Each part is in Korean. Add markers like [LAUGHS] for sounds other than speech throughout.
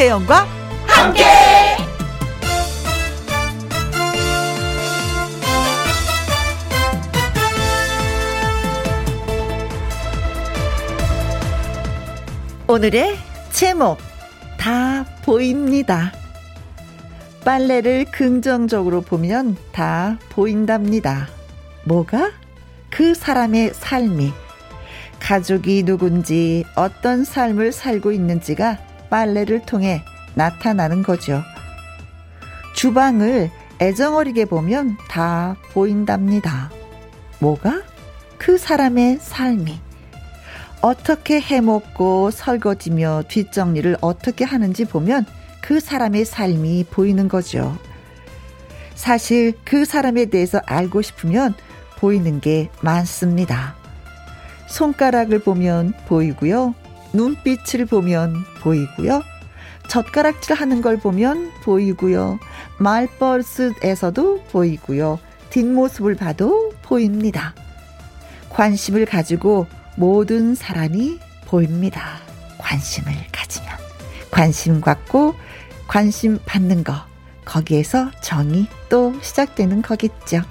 김혜영과 함께. 오늘의 제목 다 보입니다. 빨래를 긍정적으로 보면 다 보인답니다. 뭐가? 그 사람의 삶이 가족이 누군지 어떤 삶을 살고 있는지가 빨래를 통해 나타나는 거죠. 주방을 애정어리게 보면 다 보인답니다. 뭐가? 그 사람의 삶이. 어떻게 해먹고 설거지며 뒷정리를 어떻게 하는지 보면 그 사람의 삶이 보이는 거죠. 사실 그 사람에 대해서 알고 싶으면 보이는 게 많습니다. 손가락을 보면 보이고요. 눈빛을 보면 보이고요. 젓가락질 하는 걸 보면 보이고요. 말버릇에서도 보이고요. 뒷모습을 봐도 보입니다. 관심을 가지고 모든 사람이 보입니다. 관심을 가지면. 관심 갖고 관심 받는 거. 거기에서 정이 또 시작되는 거겠죠.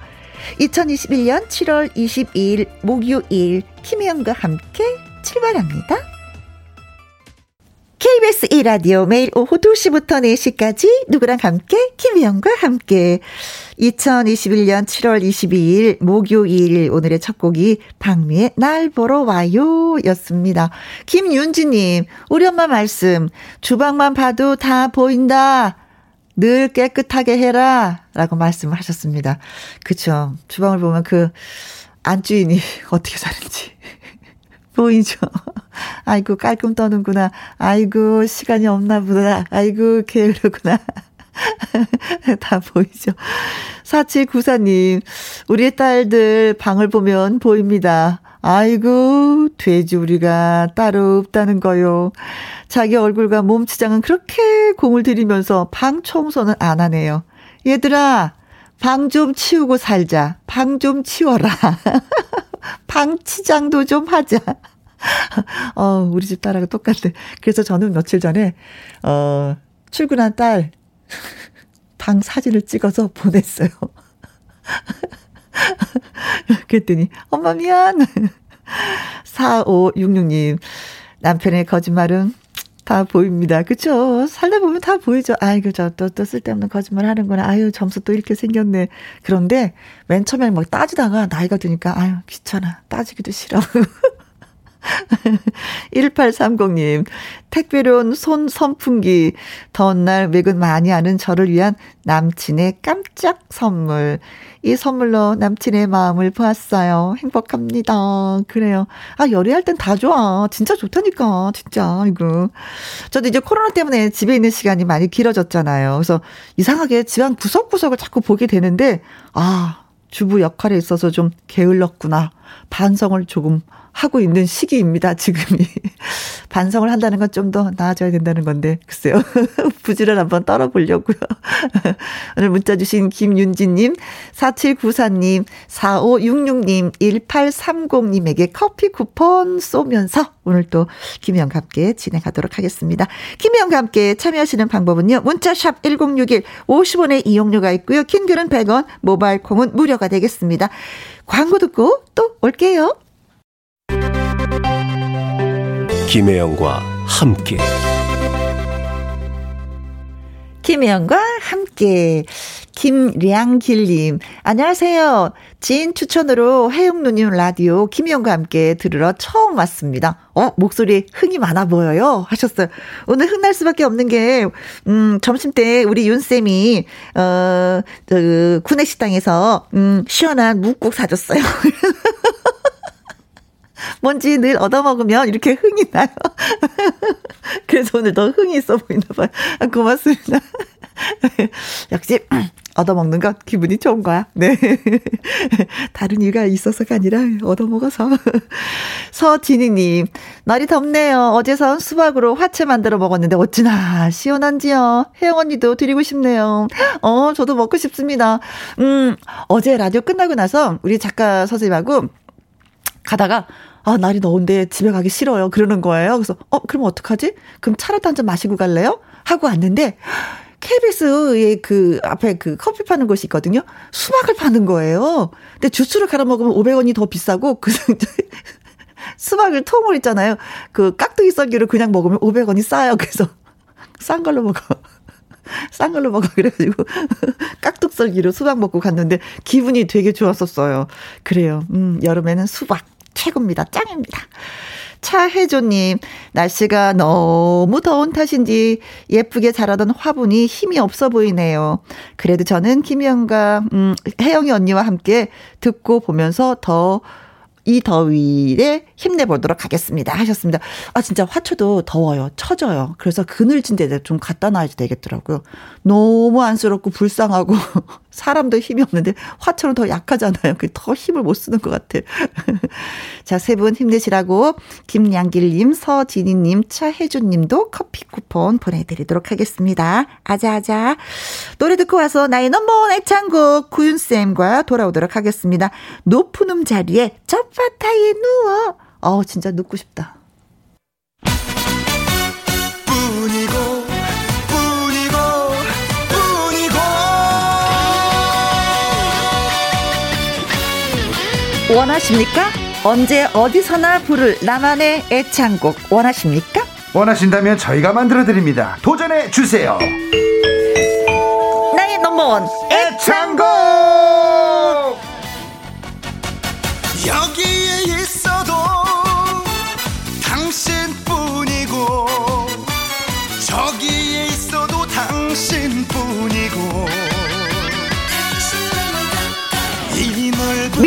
2021년 7월 22일 목요일 김혜영과 함께 출발합니다. KBS 1라디오 매일 오후 2시부터 4시까지 누구랑 함께 김혜영과 함께 2021년 7월 22일 목요일 오늘의 첫 곡이 박미의 날 보러 와요 였습니다. 김윤지님 우리 엄마 말씀 주방만 봐도 다 보인다. 늘 깨끗하게 해라. 라고 말씀을 하셨습니다. 그쵸. 주방을 보면 그 안주인이 [LAUGHS] 어떻게 사는지 보이죠. [LAUGHS] 아이고, 깔끔 떠는구나. 아이고, 시간이 없나 보다. 아이고, 게으르구나. [LAUGHS] 다 보이죠. 4794님, 우리 딸들 방을 보면 보입니다. 아이고, 돼지우리가 따로 없다는 거요. 자기 얼굴과 몸치장은 그렇게 공을 들이면서 방 청소는 안 하네요. 얘들아, 방 좀 치우고 살자. 방 좀 치워라. [LAUGHS] 방 치장도 좀 하자. 어, 우리 집 딸하고 똑같아. 그래서 저는 며칠 전에, 어, 출근한 딸, 방 사진을 찍어서 보냈어요. 그랬더니, 엄마 미안. 4566님, 남편의 거짓말은 다 보입니다. 그쵸? 살다 보면 다 보이죠. 아이고, 저 또, 또 쓸데없는 거짓말 하는구나. 아유, 점수 또 이렇게 생겼네. 그런데 맨 처음에 막 따지다가 나이가 드니까, 아유, 귀찮아. 따지기도 싫어. 1830님, 택배로 온 손 선풍기, 더운 날 외근 많이 하는 저를 위한 남친의 깜짝 선물. 이 선물로 남친의 마음을 보았어요. 행복합니다. 그래요. 아, 열애할 땐 다 좋아. 진짜 좋다니까. 진짜, 이거. 저도 이제 코로나 때문에 집에 있는 시간이 많이 길어졌잖아요. 그래서 이상하게 집안 구석구석을 자꾸 보게 되는데, 아, 주부 역할에 있어서 좀 게을렀구나. 반성을 조금 하고 있는 시기입니다, 지금이. [LAUGHS] 반성을 한다는 건 좀 더 나아져야 된다는 건데, 글쎄요. [LAUGHS] 부지런 한번 떨어보려고요. [LAUGHS] 오늘 문자 주신 김윤지님, 4794님, 4566님, 1830님에게 커피 쿠폰 쏘면서 오늘 또 김혜영과 함께 진행하도록 하겠습니다. 김혜영과 함께 참여하시는 방법은요. 문자샵 1061, 50원의 이용료가 있고요. 킹글은 100원, 모바일 콩은 무료가 되겠습니다. 광고 듣고 또 올게요. 김혜영과 함께 김혜영과 함께 김량길님 안녕하세요. 지인 추천으로 해영 누님 라디오 김혜영과 함께 들으러 처음 왔습니다. 어 목소리 흥이 많아 보여요 하셨어요. 오늘 흥날 수밖에 없는 게 음, 점심 때 우리 윤 쌤이 어 그 구내식당에서 음, 시원한 묵국 사줬어요. [LAUGHS] 뭔지 늘 얻어먹으면 이렇게 흥이 나요. [LAUGHS] 그래서 오늘 더 흥이 있어 보이나 봐요. 아, 고맙습니다. [LAUGHS] 역시 얻어먹는 것 기분이 좋은 거야. 네. [LAUGHS] 다른 이유가 있어서가 아니라 얻어먹어서. 서진희님, 날이 덥네요. 어제선 수박으로 화채 만들어 먹었는데 어찌나 시원한지요. 혜영 언니도 드리고 싶네요. [GASPS] 어, 저도 먹고 싶습니다. 음, 어제 라디오 끝나고 나서 우리 작가 선생님하고 가다가 아, 날이 더운데 집에 가기 싫어요. 그러는 거예요. 그래서, 어, 그럼 어떡하지? 그럼 차라도 한 잔 마시고 갈래요? 하고 왔는데, KBS의 그 앞에 그 커피 파는 곳이 있거든요. 수박을 파는 거예요. 근데 주스를 갈아 먹으면 500원이 더 비싸고, 그, [LAUGHS] 수박을 통을 있잖아요. 그 깍두기 썰기로 그냥 먹으면 500원이 싸요. 그래서 [LAUGHS] 싼 걸로 먹어. [LAUGHS] 싼 걸로 먹어. 그래가지고 깍둑썰기로 수박 먹고 갔는데 기분이 되게 좋았었어요. 그래요. 음, 여름에는 수박 최고입니다. 짱입니다. 차혜조님, 날씨가 너무 더운 탓인지 예쁘게 자라던 화분이 힘이 없어 보이네요. 그래도 저는 김희영과, 음, 혜영이 언니와 함께 듣고 보면서 더 이 더위에 힘내보도록 하겠습니다. 하셨습니다. 아, 진짜 화초도 더워요. 처져요. 그래서 그늘진 데에 좀 갖다 놔야 되겠더라고요. 너무 안쓰럽고 불쌍하고 [LAUGHS] 사람도 힘이 없는데 화초는 더 약하잖아요. 더 힘을 못 쓰는 것 같아. [LAUGHS] 자, 세 분 힘내시라고 김양길님, 서진희님, 차혜준님도 커피 쿠폰 보내드리도록 하겠습니다. 아자아자. 노래 듣고 와서 나의 넘버원 애창곡 구윤쌤과 돌아오도록 하겠습니다. 높은 음 자리에 첫바타에 누워. 어, 진짜 눕고 싶다. 원하십니까? 언제 어디서나 부를 나만의 애창곡 원하십니까? 원하신다면 저희가 만들어 드립니다. 도전해 주세요. 나의 넘버원 애창곡. 여기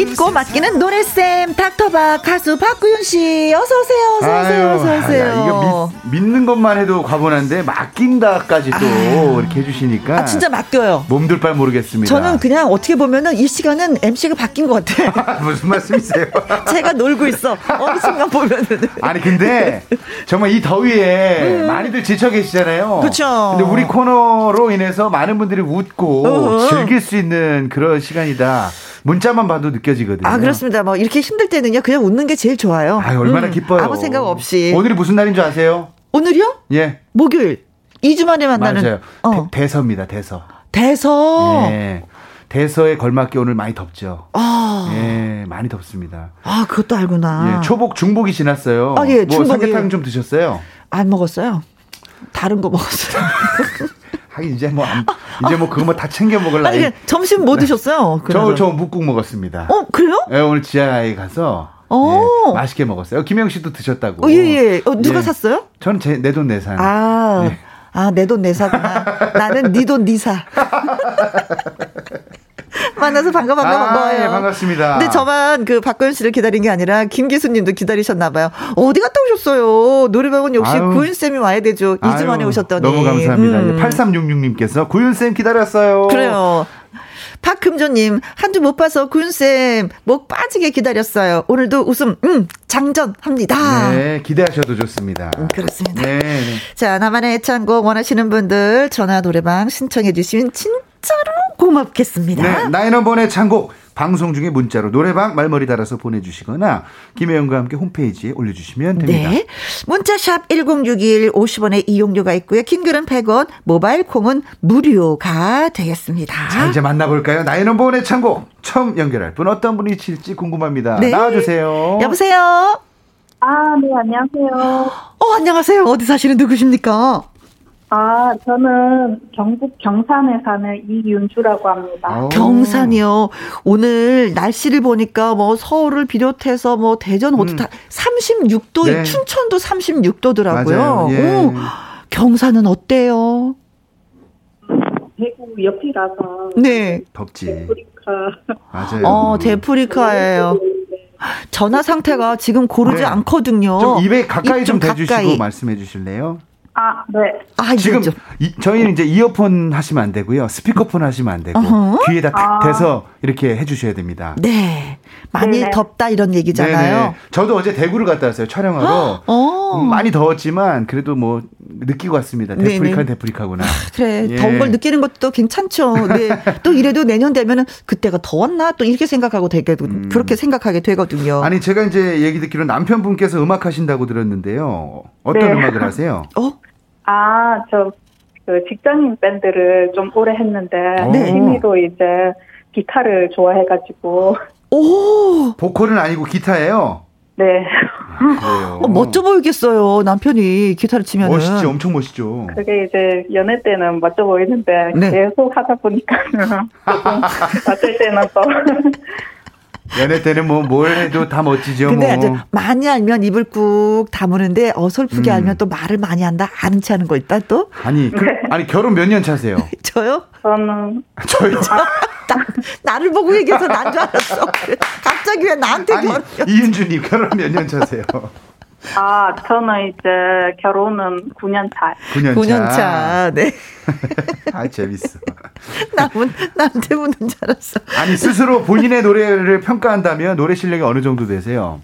믿고 맡기는 노래쌤. 닥터박 가수 박구윤 씨. 어서 오세요 어서 오세요 어서 오세요. 아 이거 믿, 는 것만 해도 과분한데 맡긴다까지 또 아유. 이렇게 해주시니까 아 진짜 맡겨요. 몸둘 바를 모르겠습니다. 저는 그냥 어떻게 보면은 이 시간은 MC가 바뀐 것 같아요 [LAUGHS] 무슨 말씀이세요? [LAUGHS] 제가 놀고 있어. 어느 순간 보면은. 아니 근데 [LAUGHS] 정말 이 더위에 음. 많이들 지쳐 계시잖아요. 그렇죠 근데 우리 코너로 인해서 많은 분들이 웃고 어 즐길 수 있는 그런 시간이다 문자만 봐도 느껴지거든요. 아, 그렇습니다. 뭐 이렇게 힘들 때는요. 그냥 웃는 게 제일 좋아요. 아, 얼마나 음, 기뻐요. 아무 생각 없이. 오늘이 무슨 날인 줄 아세요? 오늘이요? 예. 목요일. 2주 만에 만나는 맞아요. 어. 대, 서입니다 대서. 대서. 예. 대서에 걸맞게 오늘 많이 덥죠. 아. 예, 많이 덥습니다. 아, 그것도 알구나. 예, 초복 중복이 지났어요. 아, 예, 뭐 중복이. 삼계탕 좀 드셨어요? 안 먹었어요. 다른 거 먹었어요. [LAUGHS] 하긴 이제 뭐 이제 뭐 그거 뭐 다 챙겨 먹을 나이. 아니, 점심 뭐 드셨어요? 저저 묵국 먹었습니다. 어 그래요? 네, 오늘 지하에 가서 네, 맛있게 먹었어요. 김영 씨도 드셨다고. 어, 예, 예. 어, 누가 예. 샀어요? 저는 제 내 돈 내산. 아, 네. 아, 내 돈 내사구나. 나는 네돈 니사. [LAUGHS] 만나서 반가 반가 아, 반가워요. 예, 반갑습니다. 근데 저만 그 박고현 씨를 기다린 게 아니라 김기수님도 기다리셨나 봐요. 어디 갔다 오셨어요? 노래방은 역시 구윤 쌤이 와야 되죠. 2주 만에 오셨더니. 너무 감사합니다. 음. 8366님께서 구윤 쌤 기다렸어요. 그래요. 박금조님, 한 주 못 봐서 구윤쌤, 목 빠지게 기다렸어요. 오늘도 웃음, 음, 장전합니다. 네, 기대하셔도 좋습니다. 음, 그렇습니다. 네, 네. 자, 나만의 애창곡 원하시는 분들 전화 노래방 신청해주시면 진 짜로 고맙겠습니다. 네, 나인원번의 창곡. 방송 중에 문자로 노래방 말머리 달아서 보내주시거나 김혜영과 함께 홈페이지에 올려주시면 됩니다. 네. 문자샵 1061 50원의 이용료가 있고요. 킹글은 100원, 모바일 콩은 무료가 되겠습니다. 자 이제 만나볼까요? 나인원번의 창곡 처음 연결할 분 어떤 분이 칠지 궁금합니다. 네. 나와주세요. 여보세요. 아, 네, 안녕하세요. 어, 안녕하세요. 어디 사시는 누구십니까? 아, 저는 경북 경산에 사는 이윤주라고 합니다. 오. 경산이요. 오늘 날씨를 보니까 뭐 서울을 비롯해서 뭐 대전 어디 음. 다 36도, 네. 춘천도 36도더라고요. 예. 오, 경산은 어때요? 대구 옆이라서. 네. 덥지. 데프리카. 맞아요. 어, 데프리카예요. 전화 상태가 지금 고르지 네. 않거든요. 좀 입에 가까이 좀 대주시고 말씀해 주실래요? 아, 네. 아, 지금 이, 저희는 이제 이어폰 하시면 안 되고요. 스피커폰 하시면 안 되고 어허? 귀에다 탁 아. 대서 이렇게 해 주셔야 됩니다. 네. 많이 네네. 덥다 이런 얘기잖아요. 네네. 저도 어제 대구를 갔다 왔어요. 촬영하러. 어. 어. 많이 더웠지만 그래도 뭐 느끼고 왔습니다. 네네. 데프리카는 데프리카구나. 그래 예. 더운 걸 느끼는 것도 괜찮죠. 네. 또 이래도 내년 되면은 그때가 더웠나 또 이렇게 생각하고 되게 그렇게 생각하게 되거든요. 음. 아니 제가 이제 얘기 듣기로 남편분께서 음악 하신다고 들었는데요. 어떤 네. 음악을 하세요? [LAUGHS] 어? 아, 저, 그 직장인 밴드를 좀 오래 했는데, 네. 취미로 이제 기타를 좋아해가지고, 오, 보컬은 아니고 기타예요. 네. 그래요. 어, 멋져 보이겠어요. 남편이 기타를 치면은. 멋있죠, 엄청 멋있죠. 그게 이제 연애 때는 멋져 보이는데, 네. 계속 하다 [LAUGHS] 조금, 어쩔 때는 또, 연애 때는 뭐 뭘 해도 다 멋지죠. 근데 뭐. 아주 많이 알면 입을 꾹 다무는데 어설프게 음. 알면 또 말을 많이 한다. 아는 체 하는 거 있다 또. 아니, 그, 아니 결혼 몇 년 차세요? [LAUGHS] 저요? 저는, [LAUGHS] 저요. 나, 를 보고 얘기해서 난 줄 알았어. [LAUGHS] 갑자기 왜 나한테 결혼? 이은주님 결혼 몇 년 차세요? 아, 저는 이제 결혼은 9년 차. 9년 차. 9년 차. 네. [LAUGHS] 아 재밌어. [LAUGHS] 남은 줄 알았어. 아니 스스로 본인의 노래를 평가한다면 노래 실력이 어느 정도 되세요?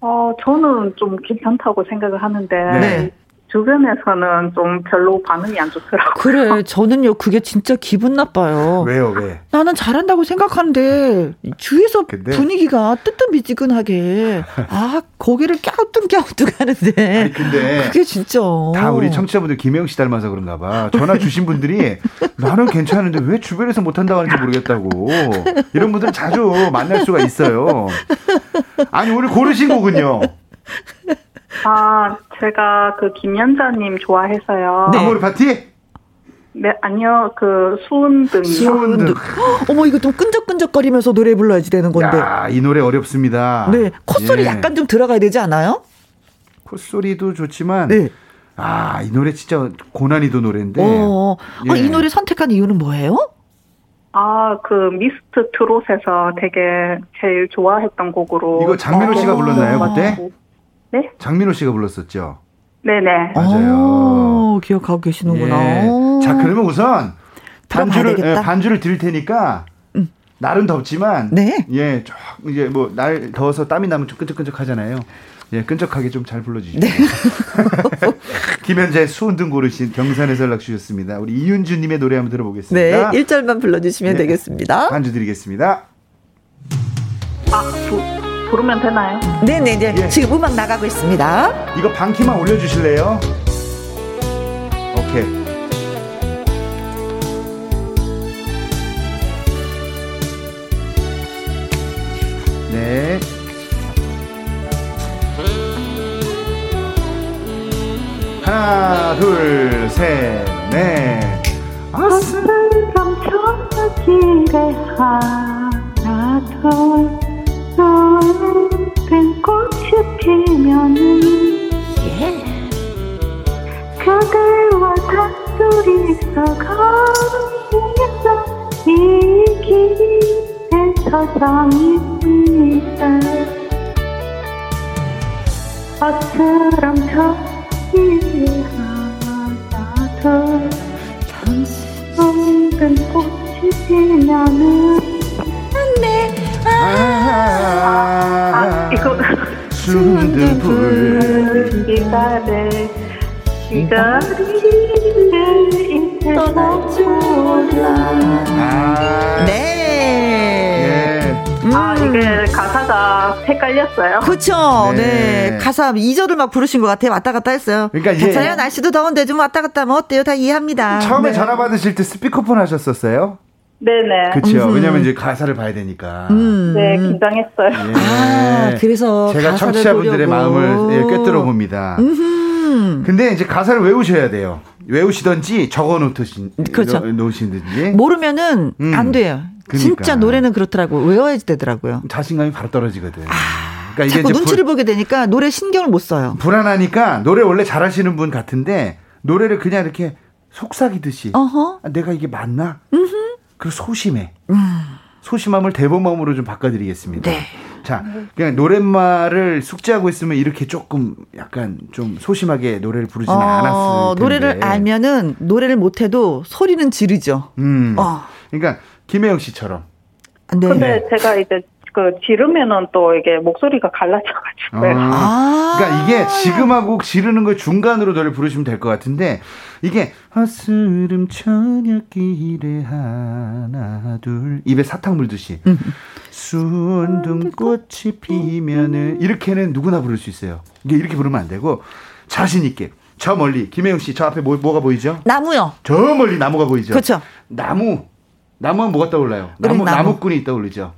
어, 저는 좀 괜찮다고 생각을 하는데, 네. 주변에서는 좀 별로 반응이 안 좋더라고요. 그래, 저는요, 그게 진짜 기분 나빠요. 왜요 왜? 나는 잘한다고 생각하는데, 주위에서 근데- 분위기가 뜨뜻미지근하게, [LAUGHS] 아, 고개를 갸우뚱갸우뚱 하는데. 아니 근데 그게 진짜. 다 우리 청취자분들 김혜영 씨 닮아서 그런가 봐. 전화 주신 분들이 [LAUGHS] 나는 괜찮은데 왜 주변에서 못한다고 하는지 모르겠다고. 이런 분들 자주 만날 수가 있어요. 아니 오늘 고르신 곡은요. 아, 제가 그 김연자님 좋아해서요. 네. 아모르 파티? 네, 아니요, 그 수은등이요. 수은등. 어머, 이거 좀 끈적끈적거리면서 노래 불러야지 되는 건데. 야, 이 노래 어렵습니다. 네. 콧소리 예. 약간 좀 들어가야 되지 않아요? 콧소리도 좋지만 네. 아, 이 노래 진짜 고난이도 노래인데. 어. 아, 예. 이 노래 선택한 이유는 뭐예요? 아, 그 미스트 트롯에서 되게 제일 좋아했던 곡으로. 이거 장민호 씨가 어. 불렀나요, 그때? 네? 장민호 씨가 불렀었죠. 네네. 맞아요. 어, 기억하고 계시는구나. 예. 어. 자, 그러면 우선 반주를. 예, 반주를 드릴 테니까 날은 덥지만 네. 예, 좀 이제 뭐 날 더워서 땀이 나면 좀 끈적끈적 하잖아요. 예, 끈적하게 좀 잘 불러주시죠. 네. [LAUGHS] 김현재 수은 등 고르신 경산에서 연락 주셨습니다. 우리 이윤주님의 노래 한번 네, 들어보겠습니다. 1절만 불러주시면 네. 되겠습니다. 반주 드리겠습니다. 아, 부, 부르면 되나요? 네네네. 예. 지금 음악 나가고 있습니다. 이거 방키만 올려주실래요? 오케이. 네. 하나, 둘, 셋, 넷. 햇살 감춰지게 하나 둘 눈뜬 꽃이 피면은 그대와 단둘이서 걸으면서 이 길에 서성입니다. 아스람 저기 하나 둘 쏟은 꽃이 피면은 아, 이거 순두불. 기다래 기다리는 이 세상 몰라 아, 네. 예. 아 이게 가사가 헷갈렸어요 그쵸. 네. 네. 가사 2절을 막 부르신 것 같아요. 왔다 갔다 했어요. 그러니까 괜찮아요. 날씨도 더운데 좀 왔다 갔다 하면 어때요? 다 이해합니다. 처음에 네. 전화 받으실 때 스피커폰 하셨었어요? 네네 그렇죠. 왜냐면 이제 가사를 봐야 되니까. 음. 네 긴장했어요 예. 아, 그래서 제가 가사를 청취자분들의 보려고. 마음을 예, 꿰뚫어 봅니다. 음. 근데 이제 가사를 외우셔야 돼요. 외우시던지 적어 놓으신 그렇죠. 놓으시든지 모르면은 음. 안 돼요. 그러니까. 진짜 노래는 그렇더라고. 외워야 되더라고요. 자신감이 바로 떨어지거든. 그러니까 이게 자꾸 이제 눈치를 불, 보게 되니까 노래 신경을 못 써요. 불안하니까 노래 원래 잘하시는 분 같은데 노래를 그냥 이렇게 속삭이듯이 어허. 아, 내가 이게 맞나? 그리고 소심해. 음. 소심함을 대범함으로 좀 바꿔드리겠습니다. 네. 자, 그냥 노랫말을 숙지하고 있으면 이렇게 조금 약간 좀 소심하게 노래를 부르지는 않았을 텐데. 노래를 알면은 노래를 못해도 소리는 지르죠. 음. 어. 그러니까 김혜영 씨처럼 네. 근데 제가 이제 그 지르면은 또 이게 목소리가 갈라져가지고. 요 아. 그러니까 이게 지금하고 지르는 거 중간으로 노래 부르시면 될 것 같은데 이게 허스름 저녁길에 하나 둘 입에 사탕 물듯이 순둥꽃이 피면은 이렇게는 누구나 부를 수 있어요. 이게 이렇게 부르면 안 되고 자신 있게 저 멀리 김혜영 씨 저 앞에 뭐, 뭐가 보이죠? 나무요. 저 멀리 나무가 보이죠? 그쵸. 나무 나무는 뭐가 떠올라요? 나무 나무. 나무꾼이 떠오르죠.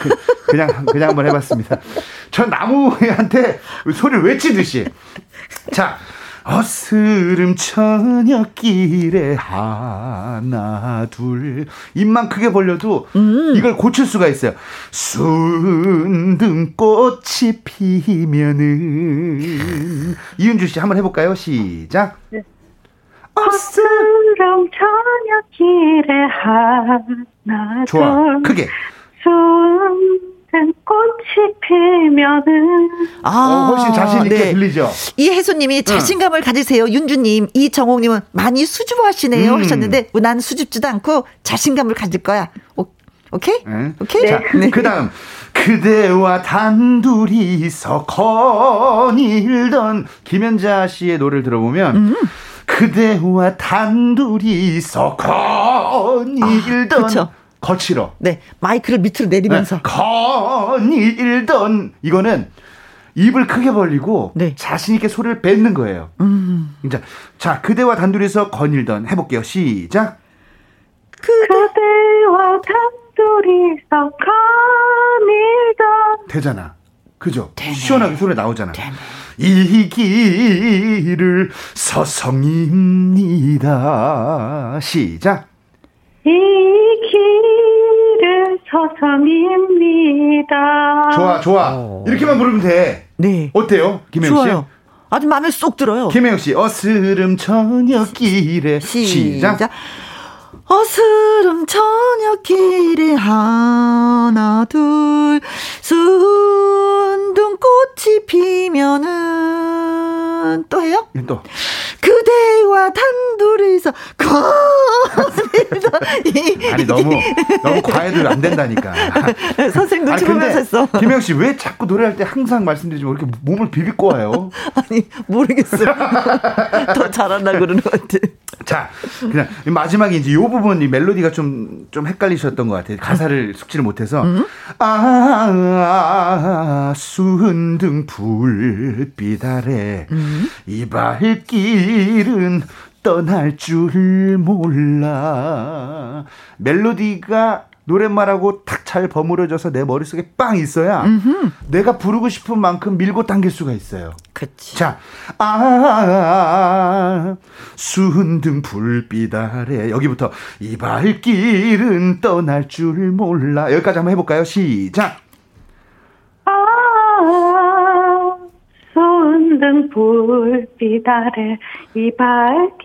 그, 그냥 그냥 한번 해봤습니다. 전 나무한테 소리를 외치듯이 자 어스름 저녁길에 하나 둘 입만 크게 벌려도 음. 이걸 고칠 수가 있어요. 순둥꽃이 피면은 이은주 씨 한번 해볼까요? 시작. 어스름 저녁길에 하나 좋아 둘 크게. 순든 꽃이 피면은 아, 어, 훨씬 자신 있게 네. 들리죠. 이혜수님이 자신감을 가지세요. 윤주님, 이정옥님은 많이 수줍어하시네요 음. 하셨는데 난 수줍지도 않고 자신감을 가질 거야. 오, 오케이? 네. 오케이? 자, 그다음 그대와 단둘이서 거닐던 김연자 씨의 노래를 들어보면 음. 그대와 단둘이서 거닐던 아. 거칠어. 네, 마이크를 밑으로 내리면서. 네, 거닐던 이거는 입을 크게 벌리고 네. 자신 있게 소리를 뱉는 거예요. 음. 자, 자 그대와 단둘이서 거닐던 해볼게요. 시작. 그대와 단둘이서 거닐던 되잖아. 그죠? 되네. 시원하게 소리 나오잖아. 되네. 이 길을 서성입니다. 시작. 이 길을 서성입니다. 좋아, 좋아. 이렇게만 부르면 돼. 네. 어때요, 김혜영 씨? 좋아요. 아주 마음에 쏙 들어요. 김혜영 씨, 어스름 저녁길에 시작. 시작. 어스름 저녁길에 하나 둘 순둥꽃 이 피면은 또 해요? 예, 또 그대와 단둘이서 [LAUGHS] 아니 너무 너무 과해도 안 된다니까. [LAUGHS] 선생님 눈치 보면서 했어. 김혜영 씨 왜 자꾸 노래할 때 항상 말씀드리지만 이렇게 몸을 비비고 와요? [LAUGHS] 아니 모르겠어요. 더 잘한다 그러는 것 같아. 자, 그냥 마지막에 이제 요 부분 이 멜로디가 좀, 좀 헷갈리셨던 것 같아요. 가사를 숙지를 못해서. 아, 아, 순등 불빛 아래 이 발길은 떠날 줄 몰라. 멜로디가 노랫말하고 탁 잘 버무려져서 내 머릿속에 빵 있어야 내가 부르고 싶은 만큼 밀고 당길 수가 있어요. 그치. 자, 아, 순등 불빛 아래 여기부터 이 발길은 떠날 줄 몰라 여기까지 한번 해볼까요? 시작. 순등 불빛 아래 이 발길은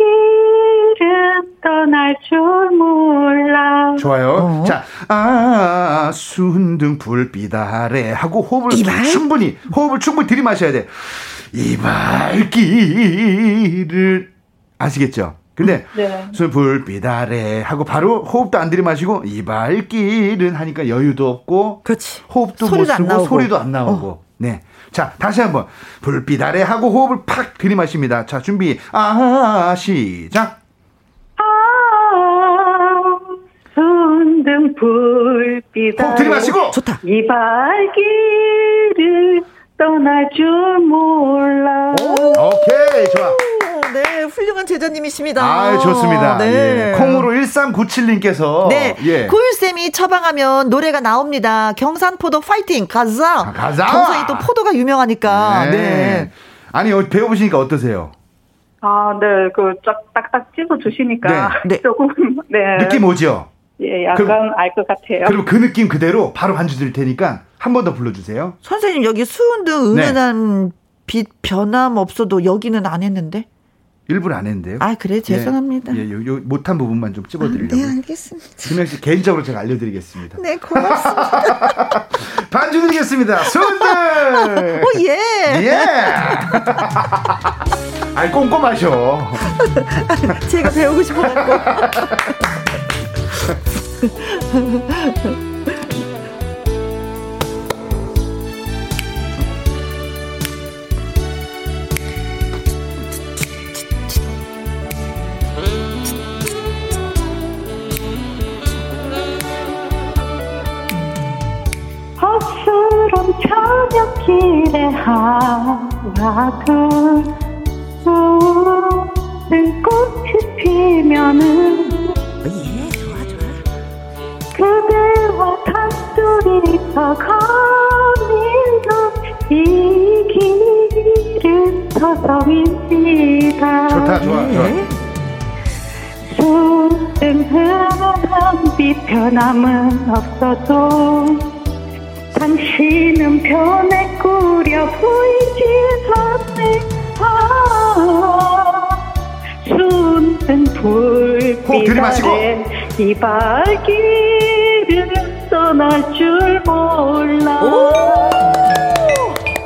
떠날 줄 몰라. 좋아요. 어. 자, 아, 순등 불빛 아래 하고 호흡을 이발? 충분히 호흡을 충분히 들이마셔야 돼. 이 발길을 아시겠죠? 근데 네. 순 불빛 아래 하고 바로 호흡도 안 들이마시고 이 발길은 하니까 여유도 없고 그렇지. 호흡도 못 쓰고. 소리도 안 나오고. 네. 자, 다시 한번 불빛 아래 하고 호흡을 팍 들이마십니다. 자, 준비. 아, 시작. 아, 순등 불빛 호흡 들이마시고 좋다. 이 발길을 떠날 줄 몰라. 오케이, 좋아. 오, 네, 훌륭한 제자님이십니다. 아, 좋습니다. 네. 예. 콩으로 1397님께서 네. 예. 고윤쌤이 처방하면 노래가 나옵니다. 경산포도 파이팅! 가자! 아, 가자! 경산이 또 포도가 유명하니까. 네. 아니, 어, 배워보시니까 어떠세요? 아, 네, 그, 쫙, 딱딱 찝어 주시니까. 네. 네. [LAUGHS] 조금, 네. 느낌 오죠? 예, 약간 알 것 같아요. 그럼 그 느낌 그대로 바로 반주 드릴 테니까 한 번 더 불러주세요. 선생님, 여기 수은등 네. 은은한 빛 변함 없어도 여기는 안 했는데? 일부러 안 했는데요. 아, 그래? 죄송합니다. 예, 예, 요, 요 못한 부분만 좀 찝어드리려고. 네, 알겠습니다. 김영 씨 개인적으로 제가 알려드리겠습니다. 네, 고맙습니다. [LAUGHS] 반주 드리겠습니다. 손들! 오, 예. 예! 아이, 꼼꼼하셔. 제가 배우고 싶어 갖고. [LAUGHS] 길에 하얗은 푸른 꽃이 피면은 예, 좋아, 좋아. 그대와 단둘이 서가면서 이 길을 서성입니다. 좋다, 좋아, 좋아. 예. 수등한 비편함은 없어도 당신은 변해 꾸려 보이지 않을까 수는 호흡 들이마시고. 불빛 아래 이 발길을 떠날 줄 몰라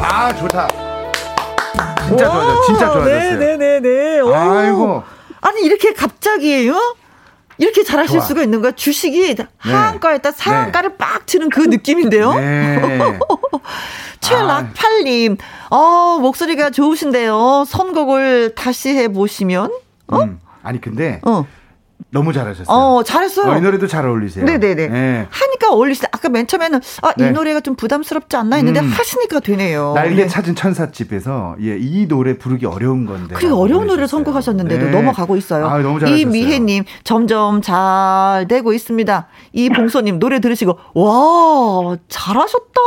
아, 좋다. 진짜 좋아졌어. 진짜 좋아졌어요. 네네네네. 아이고. 아니, 이렇게 갑자기요? 이렇게 잘하실 좋아. 수가 있는 거야. 주식이 하한가에다 상한가를 빡 치는 그 느낌인데요. 네. [LAUGHS] 최락팔님, 어, 목소리가 좋으신데요. 선곡을 다시 해보시면, 어? 음. 아니, 근데 어, 너무 잘하셨어요. 어, 잘했어요. 어, 이 노래도 잘 어울리세요. 네네네. 예. 하니까 어울리시다. 아까 맨 처음에는, 아, 이 네. 노래가 좀 부담스럽지 않나 했는데 음. 하시니까 되네요. 날개 네. 찾은 천사집에서 예, 이 노래 부르기 어려운 건데. 그리고 어려운 노래를. 선곡하셨는데도 네. 넘어가고 있어요. 아, 너무 잘하셨어요. 이미혜님, 점점 잘 되고 있습니다. 이봉소님, 노래 들으시고, 와, 잘하셨다.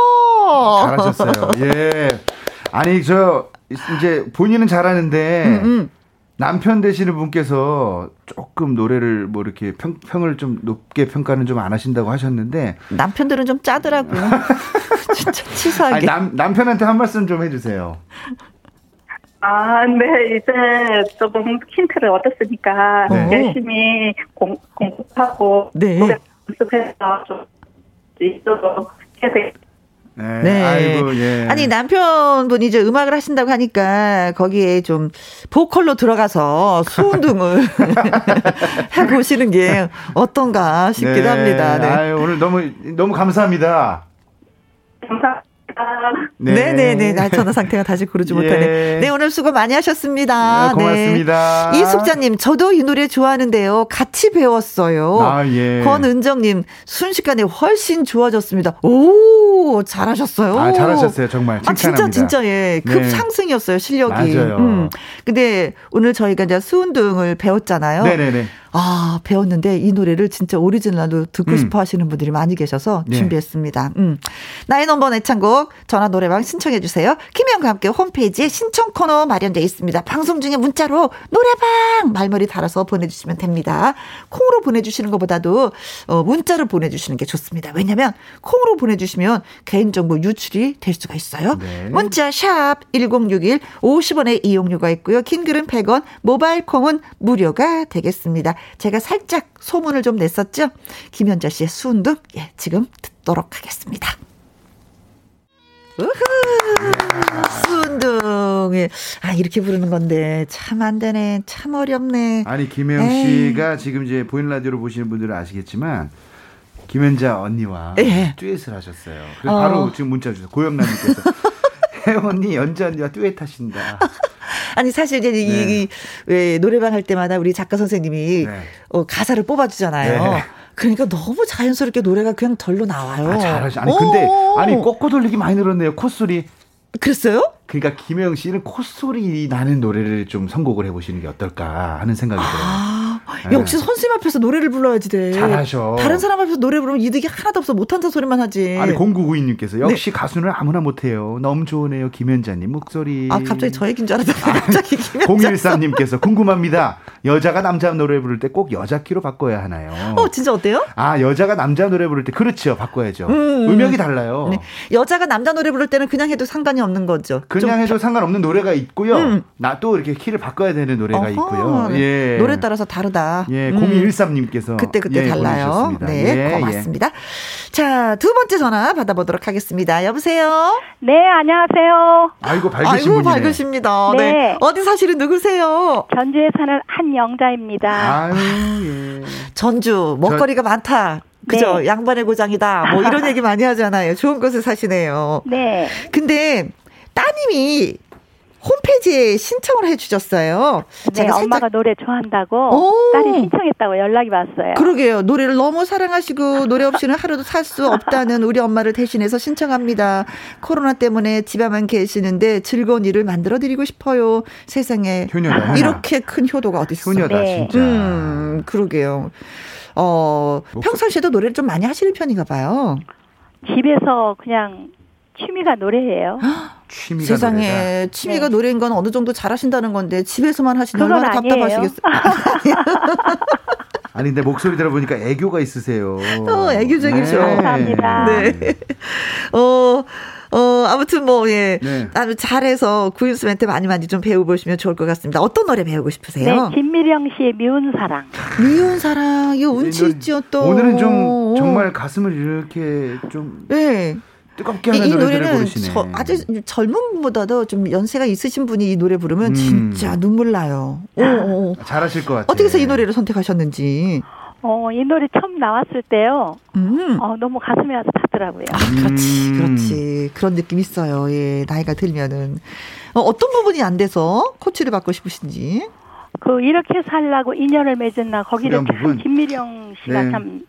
잘하셨어요. 예. 아니 저 이제 본인은 잘하는데 음, 음. 남편 되시는 분께서 조금 노래를 뭐 이렇게 평, 평을 좀 높게 평가는 좀 안 하신다고 하셨는데 남편들은 좀 짜더라고요. [LAUGHS] 진짜 치사하게. 아니, 남, 남편한테 한 말씀 좀 해주세요. 아, 네, 이제 조금 힌트를 얻었으니까 네. 열심히 공, 공부하고 네. 노래 연습해서 좀 있도록 해야 돼. 네. 네. 아이고 예. 아니 남편분이 이제 음악을 하신다고 하니까 거기에 좀 보컬로 들어가서 수운등을 해 보시는 게 어떤가 싶기도 네. 합니다. 네. 아유, 오늘 너무 너무 감사합니다. 감사합니다. 네, 네, 네. 나 전화 상태가 다시 고르지 예. 못하네. 네, 오늘 수고 많이 하셨습니다. 네, 고맙습니다. 네. 이숙자님, 저도 이 노래 좋아하는데요. 같이 배웠어요. 아, 예. 권은정님, 순식간에 훨씬 좋아졌습니다. 오, 잘하셨어요. 아, 잘하셨어요. 정말 아, 진짜, 칭찬합니다. 진짜, 예. 급 네. 상승이었어요, 실력이. 맞아요. 음. 근데 오늘 저희가 이제 수운등을 배웠잖아요. 네네네. 아, 배웠는데 이 노래를 진짜 오리지널로 듣고 음. 싶어 하시는 분들이 많이 계셔서 네. 준비했습니다. 음. 나의 넘버 애창곡 전화 노래방 신청해 주세요. 김혜영과 함께 홈페이지에 신청 코너 마련되어 있습니다. 방송 중에 문자로 노래방 말머리 달아서 보내주시면 됩니다. 콩으로 보내주시는 것보다도 어, 문자로 보내주시는 게 좋습니다. 왜냐하면 콩으로 보내주시면 개인정보 유출이 될 수가 있어요. 네. 문자 샵 1061 50원의 이용료가 있고요. 긴 글은 100원, 모바일 콩은 무료가 되겠습니다. 제가 살짝 소문을 좀 냈었죠. 김현자 씨의 수운등 예, 지금 듣도록 하겠습니다. 우후 수운등 예. 아 이렇게 부르는 건데 참 안 되네 참 어렵네 아니 김혜영. 씨가 지금 이제 보이는 라디오로 보시는 분들은 아시겠지만 김현자 언니와 예. 듀엣을 하셨어요. 그래서 어. 바로 지금 문자 주세요. 고영남님께서 언니 연자 언니와 듀엣 하신다. 아니 사실 이제 이, 네. 이, 왜 노래방 할 때마다 우리 작가 선생님이 네. 어, 가사를 뽑아주잖아요. 네. 그러니까 너무 자연스럽게 노래가 그냥 덜로 나와요. 아, 잘하시. 아니 근데 어. 아니 꺾고 돌리기 많이 늘었네요. 콧소리. 그랬어요? 그러니까 김혜영 씨는 콧소리 나는 노래를 좀 선곡을 해보시는 게 어떨까 하는 생각이 들어요. 아, 네. 역시 선생님 앞에서 노래를 불러야지 돼. 잘하셔. 다른 사람 앞에서 노래 부르면 이득이 하나도 없어. 못한다 소리만 하지. 아니 0992님께서 네. 역시 가수는 아무나 못해요. 너무 좋으네요. 김현자님 목소리. 아, 갑자기 저 얘기인 줄 알았더니 [LAUGHS] 갑자기 김현자. 013님께서 궁금합니다. 여자가 남자 노래 부를 때 꼭 여자 키로 바꿔야 하나요? 어, 진짜 어때요? 아 여자가 남자 노래 부를 때 그렇죠 바꿔야죠. 음. 음, 역이 달라요. 네. 여자가 남자 노래 부를 때는 그냥 해도 상관이 없는 거죠. 그냥 좀 해도 상관없는 노래가 있고요. 음. 나또 이렇게 키를 바꿔야 되는 노래가 어허, 있고요. 네. 예. 노래 따라서 다르다. 예, 음. 0213님께서 그때 그때 예, 달라요. 보내주셨습니다. 네, 예, 예. 고맙습니다. 자, 두 번째 전화 받아보도록 하겠습니다. 여보세요. 네, 안녕하세요. 아이고 밝으신 아이고. 밝으십니다. 네. 네. 어디 사시는 누구세요? 전주에 사는 한영자입니다. 아유 예. 전주 먹거리가 많다. 그죠? 네. 양반의 고장이다. 뭐 이런 [LAUGHS] 얘기 많이 하잖아요. 좋은 곳에 사시네요. 네. 근데 따님이 홈페이지에 신청을 해주셨어요. 네, 제가 살짝- 엄마가 노래 좋아한다고 오. 딸이 신청했다고 연락이 왔어요. 그러게요. 노래를 너무 사랑하시고 노래 없이는 하루도 살 수 없다는 우리 엄마를 대신해서 신청합니다. 코로나 때문에 집에만 계시는데 즐거운 일을 만들어 드리고 싶어요. 세상에 효녀다, 효녀. 이렇게 큰 효도가 어디 있어? 효녀다 네. 진짜. 음, 그러게요. 어, 평상시에도 노래를 좀 많이 하시는 편인가 봐요. 집에서 그냥 취미가 노래예요. 취미가 노래다. 세상에 취미가 네. 노래인 건 어느 정도 잘하신다는 건데 집에서만 하시면 그건 얼마나 아니에요. 답답하시겠어요. [LAUGHS] 아니 근데 목소리 들어보니까 애교가 있으세요. 어, 애교적이죠. 감사합니다. 네. 어, 어, 아무튼 뭐, 예. 네. 아주 잘해서 구인수한테 많이 많이 좀 배워보시면 좋을 것 같습니다. 어떤 노래 배우고 네, 싶으세요? 김미령 씨의 미운 사랑. 미운 사랑, 이거 운치 있죠, 또. 오늘은 좀 정말 가슴을 이렇게 좀 예. 뜨겁게 이, 하는 이 노래들을 노래는. 저, 아주 젊은 분보다도 좀 연세가 있으신 분이 이 노래 부르면 음. 진짜 눈물 나요. 오, 오. 잘하실 것 같아요. 어떻게 해서 이 노래를 선택하셨는지. 어, 이 노래 처음 나왔을 때요. 음. 어, 너무 가슴에 와서 닿더라고요. 아, 그렇지, 음. 그렇지. 그런 느낌 있어요. 예, 나이가 들면은. 어, 어떤 부분이 안 돼서 코치를 받고 싶으신지. 그 이렇게 살라고 인연을 맺은 나 거기를 참? 김미령 씨가 네. 참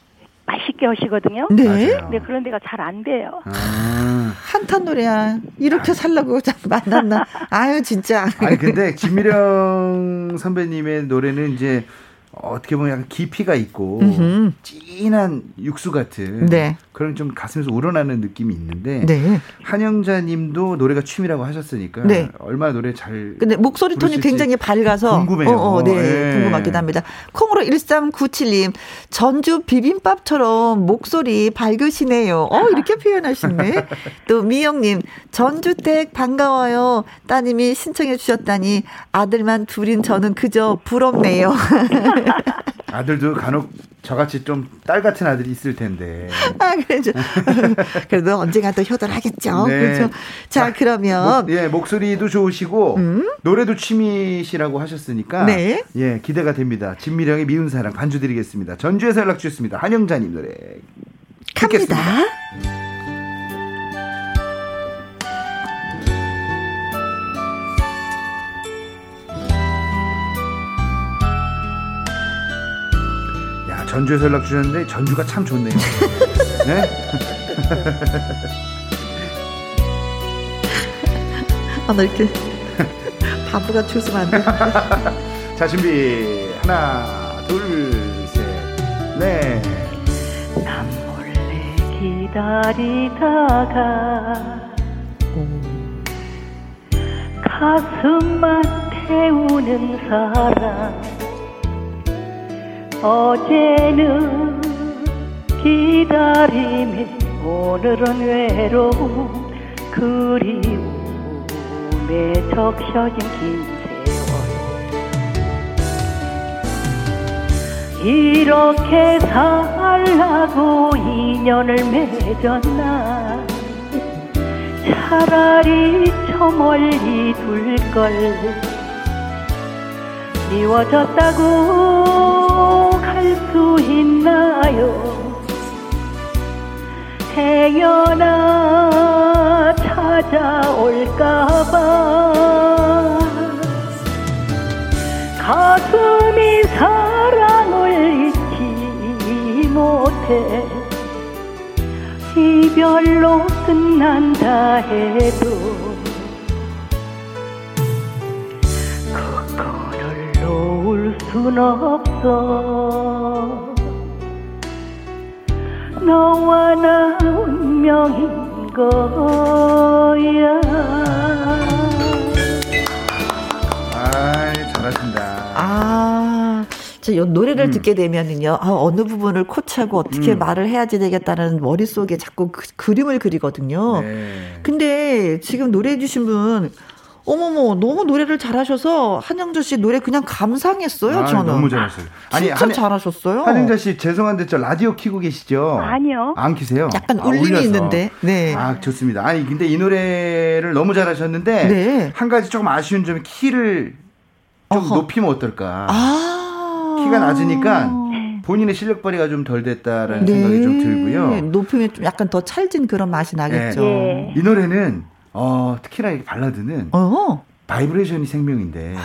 맛있게 하시거든요. 네. 맞아요. 근데 그런 데가 잘 안 돼요. 아. 한탄 노래야. 이렇게 살라고 [LAUGHS] 참 만났나. 아유, 진짜. 아니 근데 김미령 선배님의 노래는 이제 어떻게 보면 약간 깊이가 있고 음흠. 진한 육수 같은 네. 그런 좀 가슴에서 우러나는 느낌이 있는데 네. 한영자님도 노래가 취미라고 하셨으니까 네. 얼마나 노래 잘 근데 목소리 톤이 굉장히 밝아서 궁금해요. 어, 어, 네, 예. 궁금하긴 합니다. 콩으로 1397님 전주 비빔밥처럼 목소리 밝으시네요. 어 이렇게 표현하시네. [LAUGHS] 또 미영님 전주댁 반가워요. 따님이 신청해 주셨다니 아들만 둘인 저는 그저 부럽네요. [LAUGHS] 아들도 간혹 저같이 좀 딸 같은 아들이 있을 텐데 [LAUGHS] 아 그래죠. 그래도 [LAUGHS] 언젠가 또 효도하겠죠. 네. 그렇죠. 자 그러면 목, 예 목소리도 좋으시고 음? 노래도 취미시라고 하셨으니까 네. 예 기대가 됩니다. 진미령의 미운 사랑 반주 드리겠습니다. 전주에서 연락 주셨습니다. 한영자님 노래 갑니다. 듣겠습니다. 전주에서 연락 주셨는데 전주가 참 좋네요. 네? 아, 나 이렇게 웃으면 안 돼. 자 준비 하나 둘 셋 넷 난 몰래 기다리다가 가슴만 태우는 사랑 어제는 기다림에 오늘은 외로움 그리움에 적셔진 긴 세월 이렇게 살라고 인연을 맺었나? 차라리 저 멀리 둘 걸. 미워졌다고 갈 수 있나요? 행여나 찾아올까봐. 가슴이 사랑을 잊지 못해 이별로 끝난다 해도 순 없어 너와 나 운명인 거야 아 잘하신다. 아, 저요 노래를 음. 듣게 되면은요, 아, 어느 부분을 코치하고 어떻게 음. 말을 해야지 되겠다는 머릿속에 자꾸 그, 그림을 그리거든요. 네. 근데 지금 노래해주신 분, 어머머, 너무 노래를 잘하셔서 한영조 씨 노래 그냥 감상했어요, 아, 저는. 너무 잘하셨어요. 아니 진짜 한, 잘하셨어요. 한영자 씨 죄송한데 저 라디오 키고 계시죠? 아니요. 안 키세요? 약간 아, 울림이 울려서. 있는데. 네. 아 좋습니다. 아니 근데 이 노래를 너무 잘하셨는데 네. 한 가지 조금 아쉬운 점이 키를 좀 어허. 높이면 어떨까? 아. 키가 낮으니까 본인의 실력 발휘가 좀 덜 됐다라는 생각이 좀 들고요. 네. 높으면 좀 약간 더 찰진 그런 맛이 나겠죠. 예. 이 노래는 어, 특히나 이 발라드는 어. 바이브레이션이 생명인데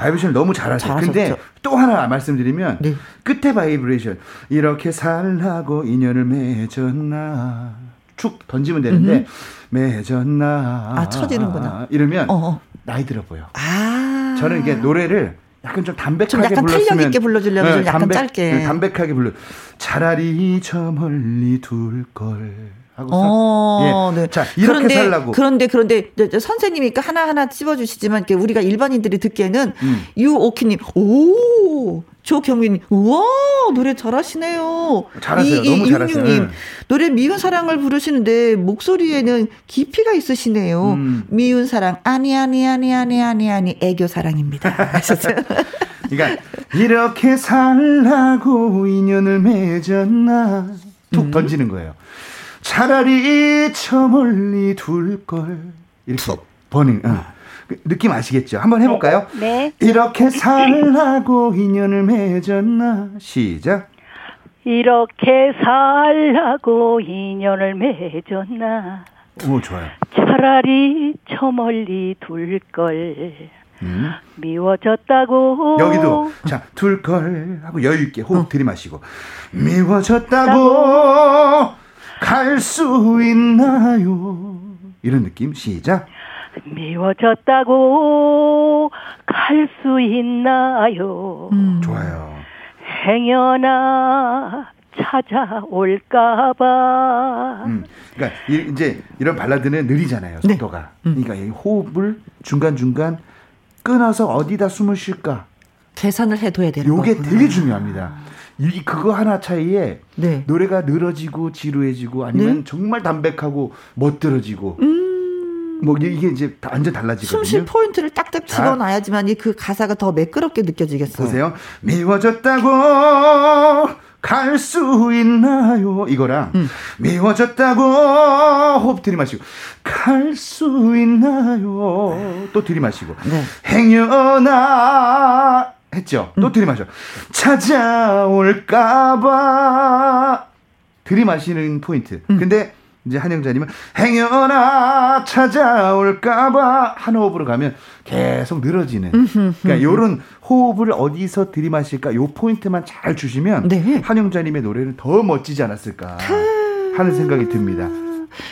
바이브레이션을 너무 잘하세요. 잘하셨죠. 근데 또 하나 말씀드리면 네. 끝에 바이브레이션 이렇게 살라고 인연을 맺었나 축 던지면 되는데 맺었나 아, 쳐지는구나. 이러면 어, 어. 나이 들어 보여. 아. 저는 이게 노래를 약간 좀 담백하게 좀 약간 불렀으면 탄력 있게 불러주려면 좀 약간 짧게. 네, 담백하게 불러. 차라리 저 멀리 둘 걸. 하고 어, 예. 네. 자 이렇게 그런데, 살라고. 그런데 그런데 선생님이니까 하나 하나 찝어주시지만 우리가 일반인들이 듣기에는 음. 유오키님, 오, 조경민님, 우와 노래 잘하시네요. 잘하세요. 너무 잘하세요. 이육육님, 네. 노래 미운 사랑을 부르시는데 목소리에는 깊이가 있으시네요. 음. 미운 사랑 아니 아니 아니 아니 아니 아니 애교 사랑입니다. [LAUGHS] 하셨어요. 그러니까 이렇게 살라고 인연을 맺었나 툭 음. 던지는 거예요. 차라리 저 멀리 둘 걸. 이렇게 버닝. 어. 그 느낌 아시겠죠? 한번 해볼까요? 네. 이렇게 살라고 인연을 맺었나 시작. 이렇게 살라고 인연을 맺었나 오 좋아요. 차라리 저 멀리 둘 걸 음. 미워졌다고 여기도 자 둘 걸 하고 여유 있게 호흡 들이마시고 미워졌다고 갈 수 있나요? 이런 느낌 시작. 미워졌다고 갈 수 있나요 음. 좋아요. 행여나 찾아올까봐 음. 그러니까 이, 제 이런 발라드는 느리잖아요. 네. 속도가. 그러니까 이 호흡을 중간 중간 끊어서 어디다 숨을 쉴까? 계산을 해둬야 되는 요게 거구나. 되게 중요합니다. 이 그거 하나 차이에 네. 노래가 늘어지고 지루해지고 아니면 네. 정말 담백하고 멋들어지고 뭐 이게- 이제 다 완전 달라지거든요. 음. 숨쉴 포인트를 딱딱 자. 집어놔야지만 이그 가사가 더 매끄럽게 느껴지겠어요. 보세요. 미워졌다고 갈 수 있나요? 이거랑 음. 미워졌다고 호흡 들이마시고 갈 수 있나요? 또 들이마시고 네. 행여나 했죠. 음. 또 들이마셔. 찾아올까봐 들이마시는 포인트. 음. 근데 이제 한영자님은 행여나 찾아올까봐 한 호흡으로 가면 계속 늘어지는. 그러니까 요런 호흡을 어디서 들이마실까 요 포인트만 잘 주시면 네. 한영자님의 노래는 더 멋지지 않았을까 하는 생각이 듭니다.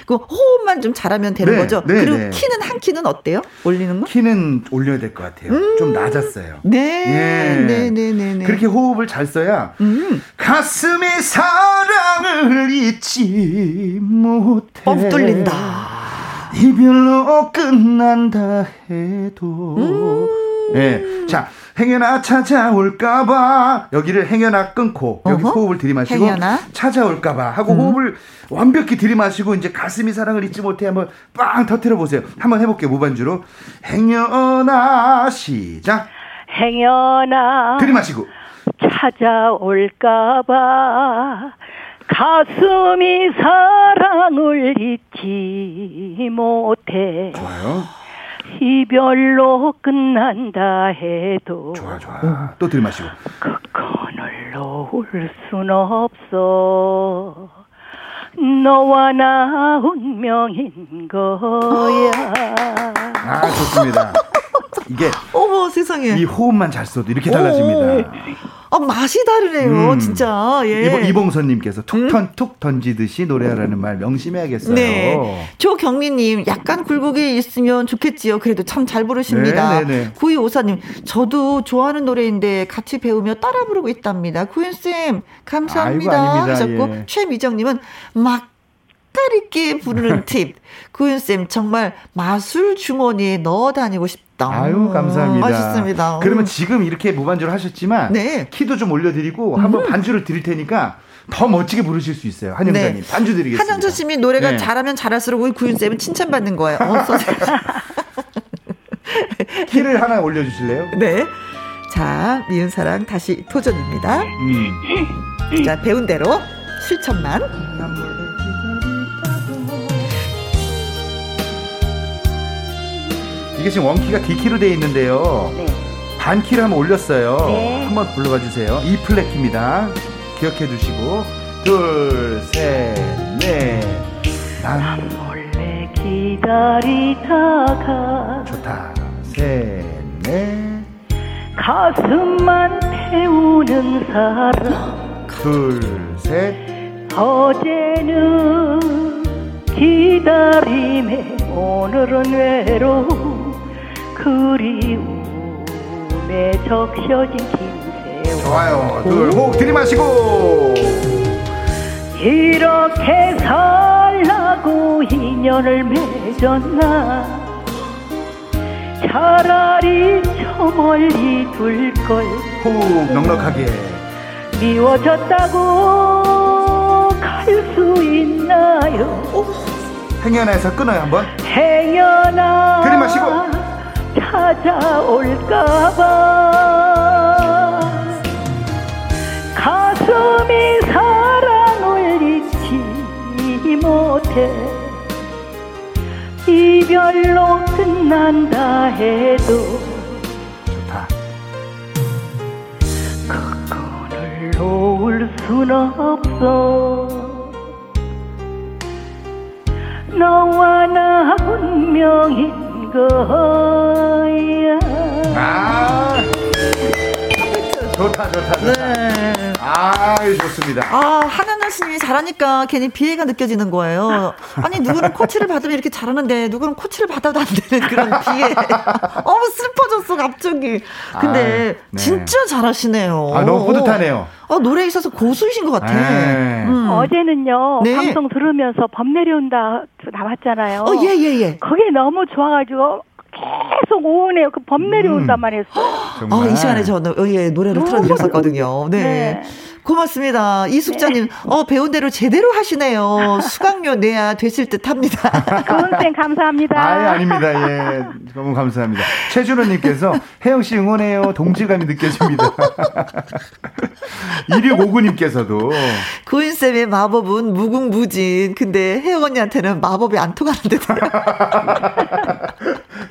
그 호흡만 좀 잘하면 되는 네, 거죠. 네, 그리고 네. 키는 한 키는 어때요? 올리는 거? 키는 올려야 될 것 같아요. 좀 낮았어요. 네, 예. 네, 네, 네, 네. 그렇게 호흡을 잘 써야 음, 가슴이 사랑을 잊지 못해 뻥 뚫린다. 이별로 끝난다 해도 음. 예. 자 행여나 찾아올까봐. 여기를 행여나 끊고 여기 어허. 호흡을 들이마시고 행여나. 찾아올까봐 하고 호흡을 완벽히 들이마시고 이제 가슴이 사랑을 잊지 못해 한번 빵 터트려 보세요. 한번 해볼게요 무반주로. 행여나 시작. 행여나 들이마시고. 찾아올까봐 가슴이 사랑을 잊지 못해. 좋아요 이별로 끝난다 해도 좋아 좋아. 또 들이마시고. 그 건을 놓을 순 없어. 너와 나 운명인 거야. 아 좋습니다. 이게 어머 세상에. 이 호흡만 잘 써도 이렇게 달라집니다. 아 맛이 다르네요, 음. 진짜. 예. 이봉, 이봉선님께서 툭 던지듯이 노래하라는 말 명심해야겠어요. 네. 조경미님, 약간 굴곡이 있으면 좋겠지요. 그래도 참 잘 부르십니다. 네, 네, 네. 구이 오사님, 저도 좋아하는 노래인데 같이 배우며 따라 부르고 있답니다. 구윤쌤, 감사합니다. 아이고. 하셨고, 예. 최미정님은 막, 깔있게 부르는 [LAUGHS] 팁. 구윤쌤, 정말 마술 주머니에 넣어 다니고 싶다. 아유 감사합니다. 맛있습니다. 그러면 음. 지금 이렇게 무반주를 하셨지만 네. 음. 키도 좀 올려드리고 한번 반주를 드릴 테니까 더 멋지게 부르실 수 있어요. 한영자님 반주 드리겠습니다. 네. 한정철 씨이 노래가 네. 잘하면 잘할수록 우리 구윤 쌤은 칭찬받는 거예요. 어, 선생님. [LAUGHS] 키를 하나 올려주실래요? 네. 자, 미운 사랑 다시 도전입니다. 음. 자, 배운 대로 실천만. 이게 지금 원키가 D키로 되어 있는데요. 네. 반키를 한번 올렸어요. 네. 한번 불러봐 주세요. E 플랫 키입니다. 기억해 주시고 둘, 셋, 넷. 난 몰래 기다리다가 좋다. 셋, 넷, 가슴만 태우는 사람 둘, 셋. 어제는 기다림에 오늘은 외로움 그리움에 적셔진 긴 세월 좋아요. 둘, 호흡 들이마시고. 이렇게 살라고 인연을 맺었나 차라리 저 멀리 둘걸 호흡 넉넉하게. 미워졌다고 갈 수 있나요 행여나에서 끊어요, 한번. 행여나 들이마시고. 찾아올까봐. 가슴이 사랑을 잊지 못해. 이별로 끝난다 해도 좋다. 그거를 놓을 순 없어. 너와 나 운명 인 거야 아. 좋다, 좋다, 좋다. 네. 아, 좋습니다. 아, 하나나 스님이 잘하니까 괜히 비애가 느껴지는 거예요. 아니, 누구는 코치를 받으면 이렇게 잘하는데, 누구는 코치를 받아도 안 되는 그런 비애. [LAUGHS] 어우, 슬퍼졌어, 갑자기. 근데, 아, 네. 진짜 잘하시네요. 아, 너무 뿌듯하네요. 어, 노래에 있어서 고수이신 것 같아. 네. 음. 어제는요 네. 방송 들으면서 범 내려온다 나왔잖아요 어, 예, 예, 예. 그게 너무 좋아가지고 계속 오은해요 그 범 내려온다만 했어요 [GASPS] 정말. 아, 이 시간에 저, 어, 예, 노래를 틀어드렸었거든요. 네. 네. 고맙습니다. 이숙자님, 어, 배운 대로 제대로 하시네요. 수강료 내야 되실 듯 합니다. [LAUGHS] 고은쌤 감사합니다 아예 아닙니다. 예. 너무 감사합니다. 최준호님께서 혜영씨 응원해요. 동지감이 느껴집니다. [LAUGHS] 2659님께서도 구인쌤의 마법은 무궁무진. 근데 혜영 언니한테는 마법이 안 통하는 듯. [LAUGHS]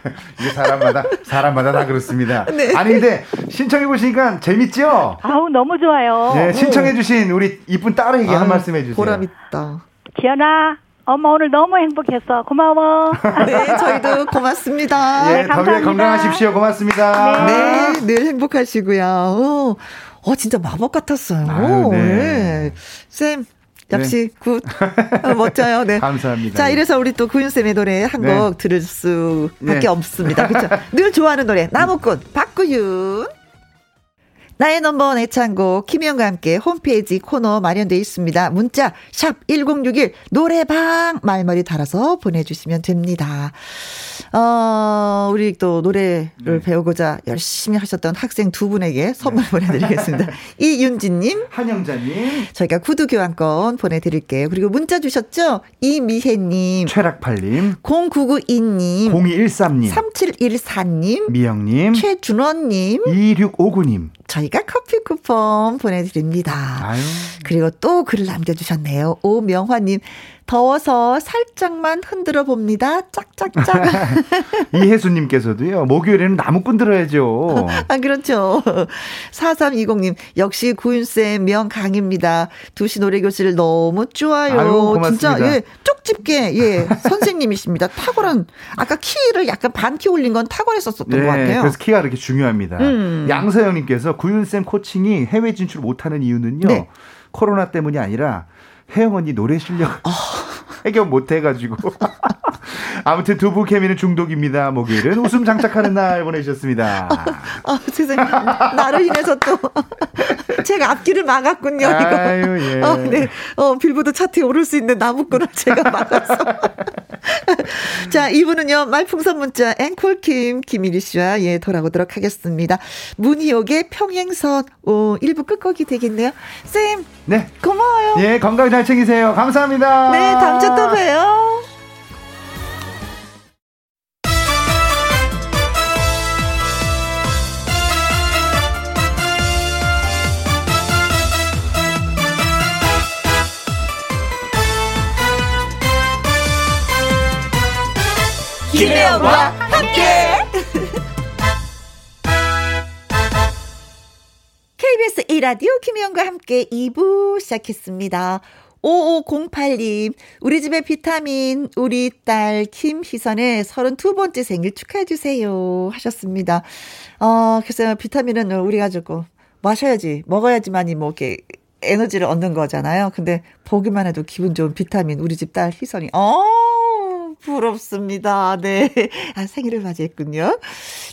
[LAUGHS] 이게 사람마다, 사람마다 다 그렇습니다. 네. 아니, 근데 신청해 보시니까 재밌죠? 아우 너무 좋아요 네, 신청해 주신 우리 이쁜 딸에게 한 아유, 말씀 해 주세요. 보람 있다. 기현아 엄마 오늘 너무 행복했어 고마워 네, 저희도 고맙습니다. 예, 네, 감사합니다. 건강하십시오. 고맙습니다. 네, 늘 행복하시고요. 어, 어, 진짜 마법 같았어요. 아유, 네. 네. 쌤, 역시 good. 어, 멋져요. 네. [LAUGHS] 감사합니다. 자, 이래서 우리 또 구윤쌤의 노래 한곡 네. 들을 수 밖에 네. 없습니다. 그렇죠? 늘 좋아하는 노래, 나무꾼, 박구윤. 나의 넘버원 애창곡 김희영과 함께 홈페이지 코너 마련되어 있습니다. 문자 샵 1061 노래방 말머리 달아서 보내주시면 됩니다. 어, 우리 또 노래를 네. 배우고자 열심히 하셨던 학생 두 분에게 선물 보내드리겠습니다. [LAUGHS] 이윤지님, 한영자님, 저희가 구두 교환권 보내드릴게요. 그리고 문자 주셨죠? 이미혜님, 최락팔님, 0992님, 0213님, 3714님, 미영님, 최준원님, 2659님. 저희가 커피 쿠폰 보내드립니다. 아유. 그리고 또 글을 남겨주셨네요. 오명화님, 더워서 살짝만 흔들어 봅니다. 짝짝짝. [LAUGHS] 이혜수님께서도요, 목요일에는 나무꾼 들어야죠. [LAUGHS] 아, 그렇죠. 4320님, 역시 구윤쌤 명강입니다. 두시 노래교실 너무 좋아요. 아유, 고맙습니다. 진짜, 예, 쪽집게, 예, 선생님이십니다. 탁월한, 아까 키를 약간 반 키 올린 건 탁월했었던 것 같아요. 네, 그래서 키가 그렇게 중요합니다. 음. 양서영님께 서 구윤쌤 코칭이 해외 진출 못하는 이유는요, 네. 코로나 때문이 아니라 혜영 언니 노래 실력 아. 해결 못 해가지고. [LAUGHS] 아무튼 두부 케미는 중독입니다. 목요일은 웃음 장착하는 날 보내주셨습니다. 아, 세상에. 나로 인해서 또, [LAUGHS] 제가 앞길을 막았군요, 이거. 아유, 예. 어, 네. 어, 빌보드 차트에 오를 수 있는 나무꾼을 제가 [LAUGHS] 막았어. 자, 이분은요, 말풍선 문자, 앵콜킴, 김일희 씨와 예, 돌아오도록 하겠습니다. 문희옥의 평행선, 오, 1부 끝곡이 되겠네요. 쌤, 네. 고마워요. 예, 건강 잘 챙기세요. 감사합니다. 네, 다음 주에 또 봬요. 김혜영과 함께. [LAUGHS] KBS 1라디오 김혜영과 함께 2부 시작했습니다. 5508님, 우리 집의 비타민, 우리 딸 김희선의 32번째 생일 축하해주세요. 하셨습니다. 어, 그래서 비타민은 우리 가지고 마셔야지, 먹어야지만이 뭐, 이렇게 에너지를 얻는 거잖아요. 근데 보기만 해도 기분 좋은 비타민, 우리 집 딸 희선이, 어, 부럽습니다. 네. 아, 생일을 맞이했군요.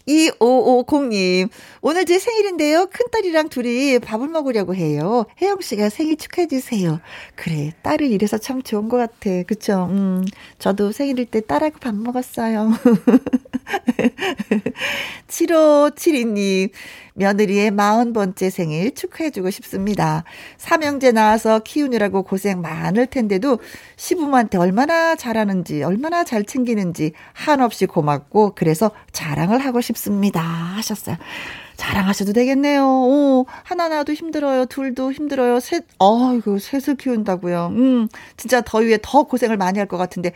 2550님, 오늘 제 생일인데요. 큰딸이랑 둘이 밥을 먹으려고 해요. 혜영 씨가 생일 축하해주세요. 그래, 딸을 이래서 참 좋은 것 같아. 그쵸? 음, 저도 생일일 때 딸하고 밥 먹었어요. [LAUGHS] 7572님, 며느리의 40번째 생일 축하해주고 싶습니다. 삼형제 낳아서 키우느라고 고생 많을 텐데도 시부모한테 얼마나 잘하는지, 얼마나 잘 챙기는지 한없이 고맙고, 그래서 자랑을 하고 싶습니다. 하셨어요. 자랑하셔도 되겠네요. 오, 하나 나도 힘들어요. 둘도 힘들어요. 셋, 어이구, 셋을 키운다고요. 음, 진짜 더위에 더 고생을 많이 할 것 같은데,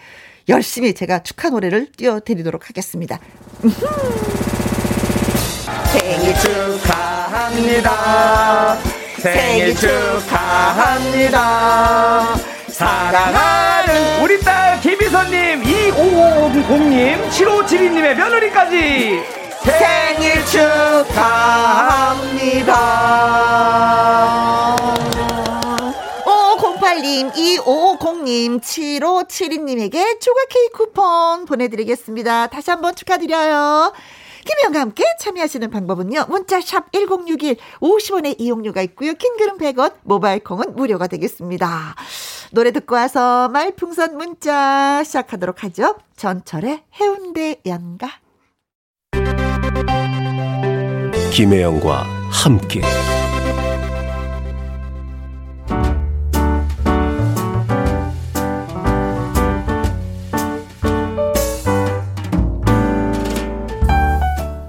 열심히 제가 축하 노래를 띄워드리도록 하겠습니다. 생일 축하합니다. 생일 축하합니다. 사랑하는 우리 딸 김희선님, 2550님, 7572님의 며느리까지 생일 축하합니다. 5508님, 2550님, 7572님에게 조각 케이크 쿠폰 보내드리겠습니다. 다시 한번 축하드려요. 김혜영과 함께 참여하시는 방법은요. 문자샵 1061 50원의 이용료가 있고요. 킹글은 100원, 모바일 콩은 무료가 되겠습니다. 노래 듣고 와서 말풍선 문자 시작하도록 하죠. 전철의 해운대 연가. 김혜영과 함께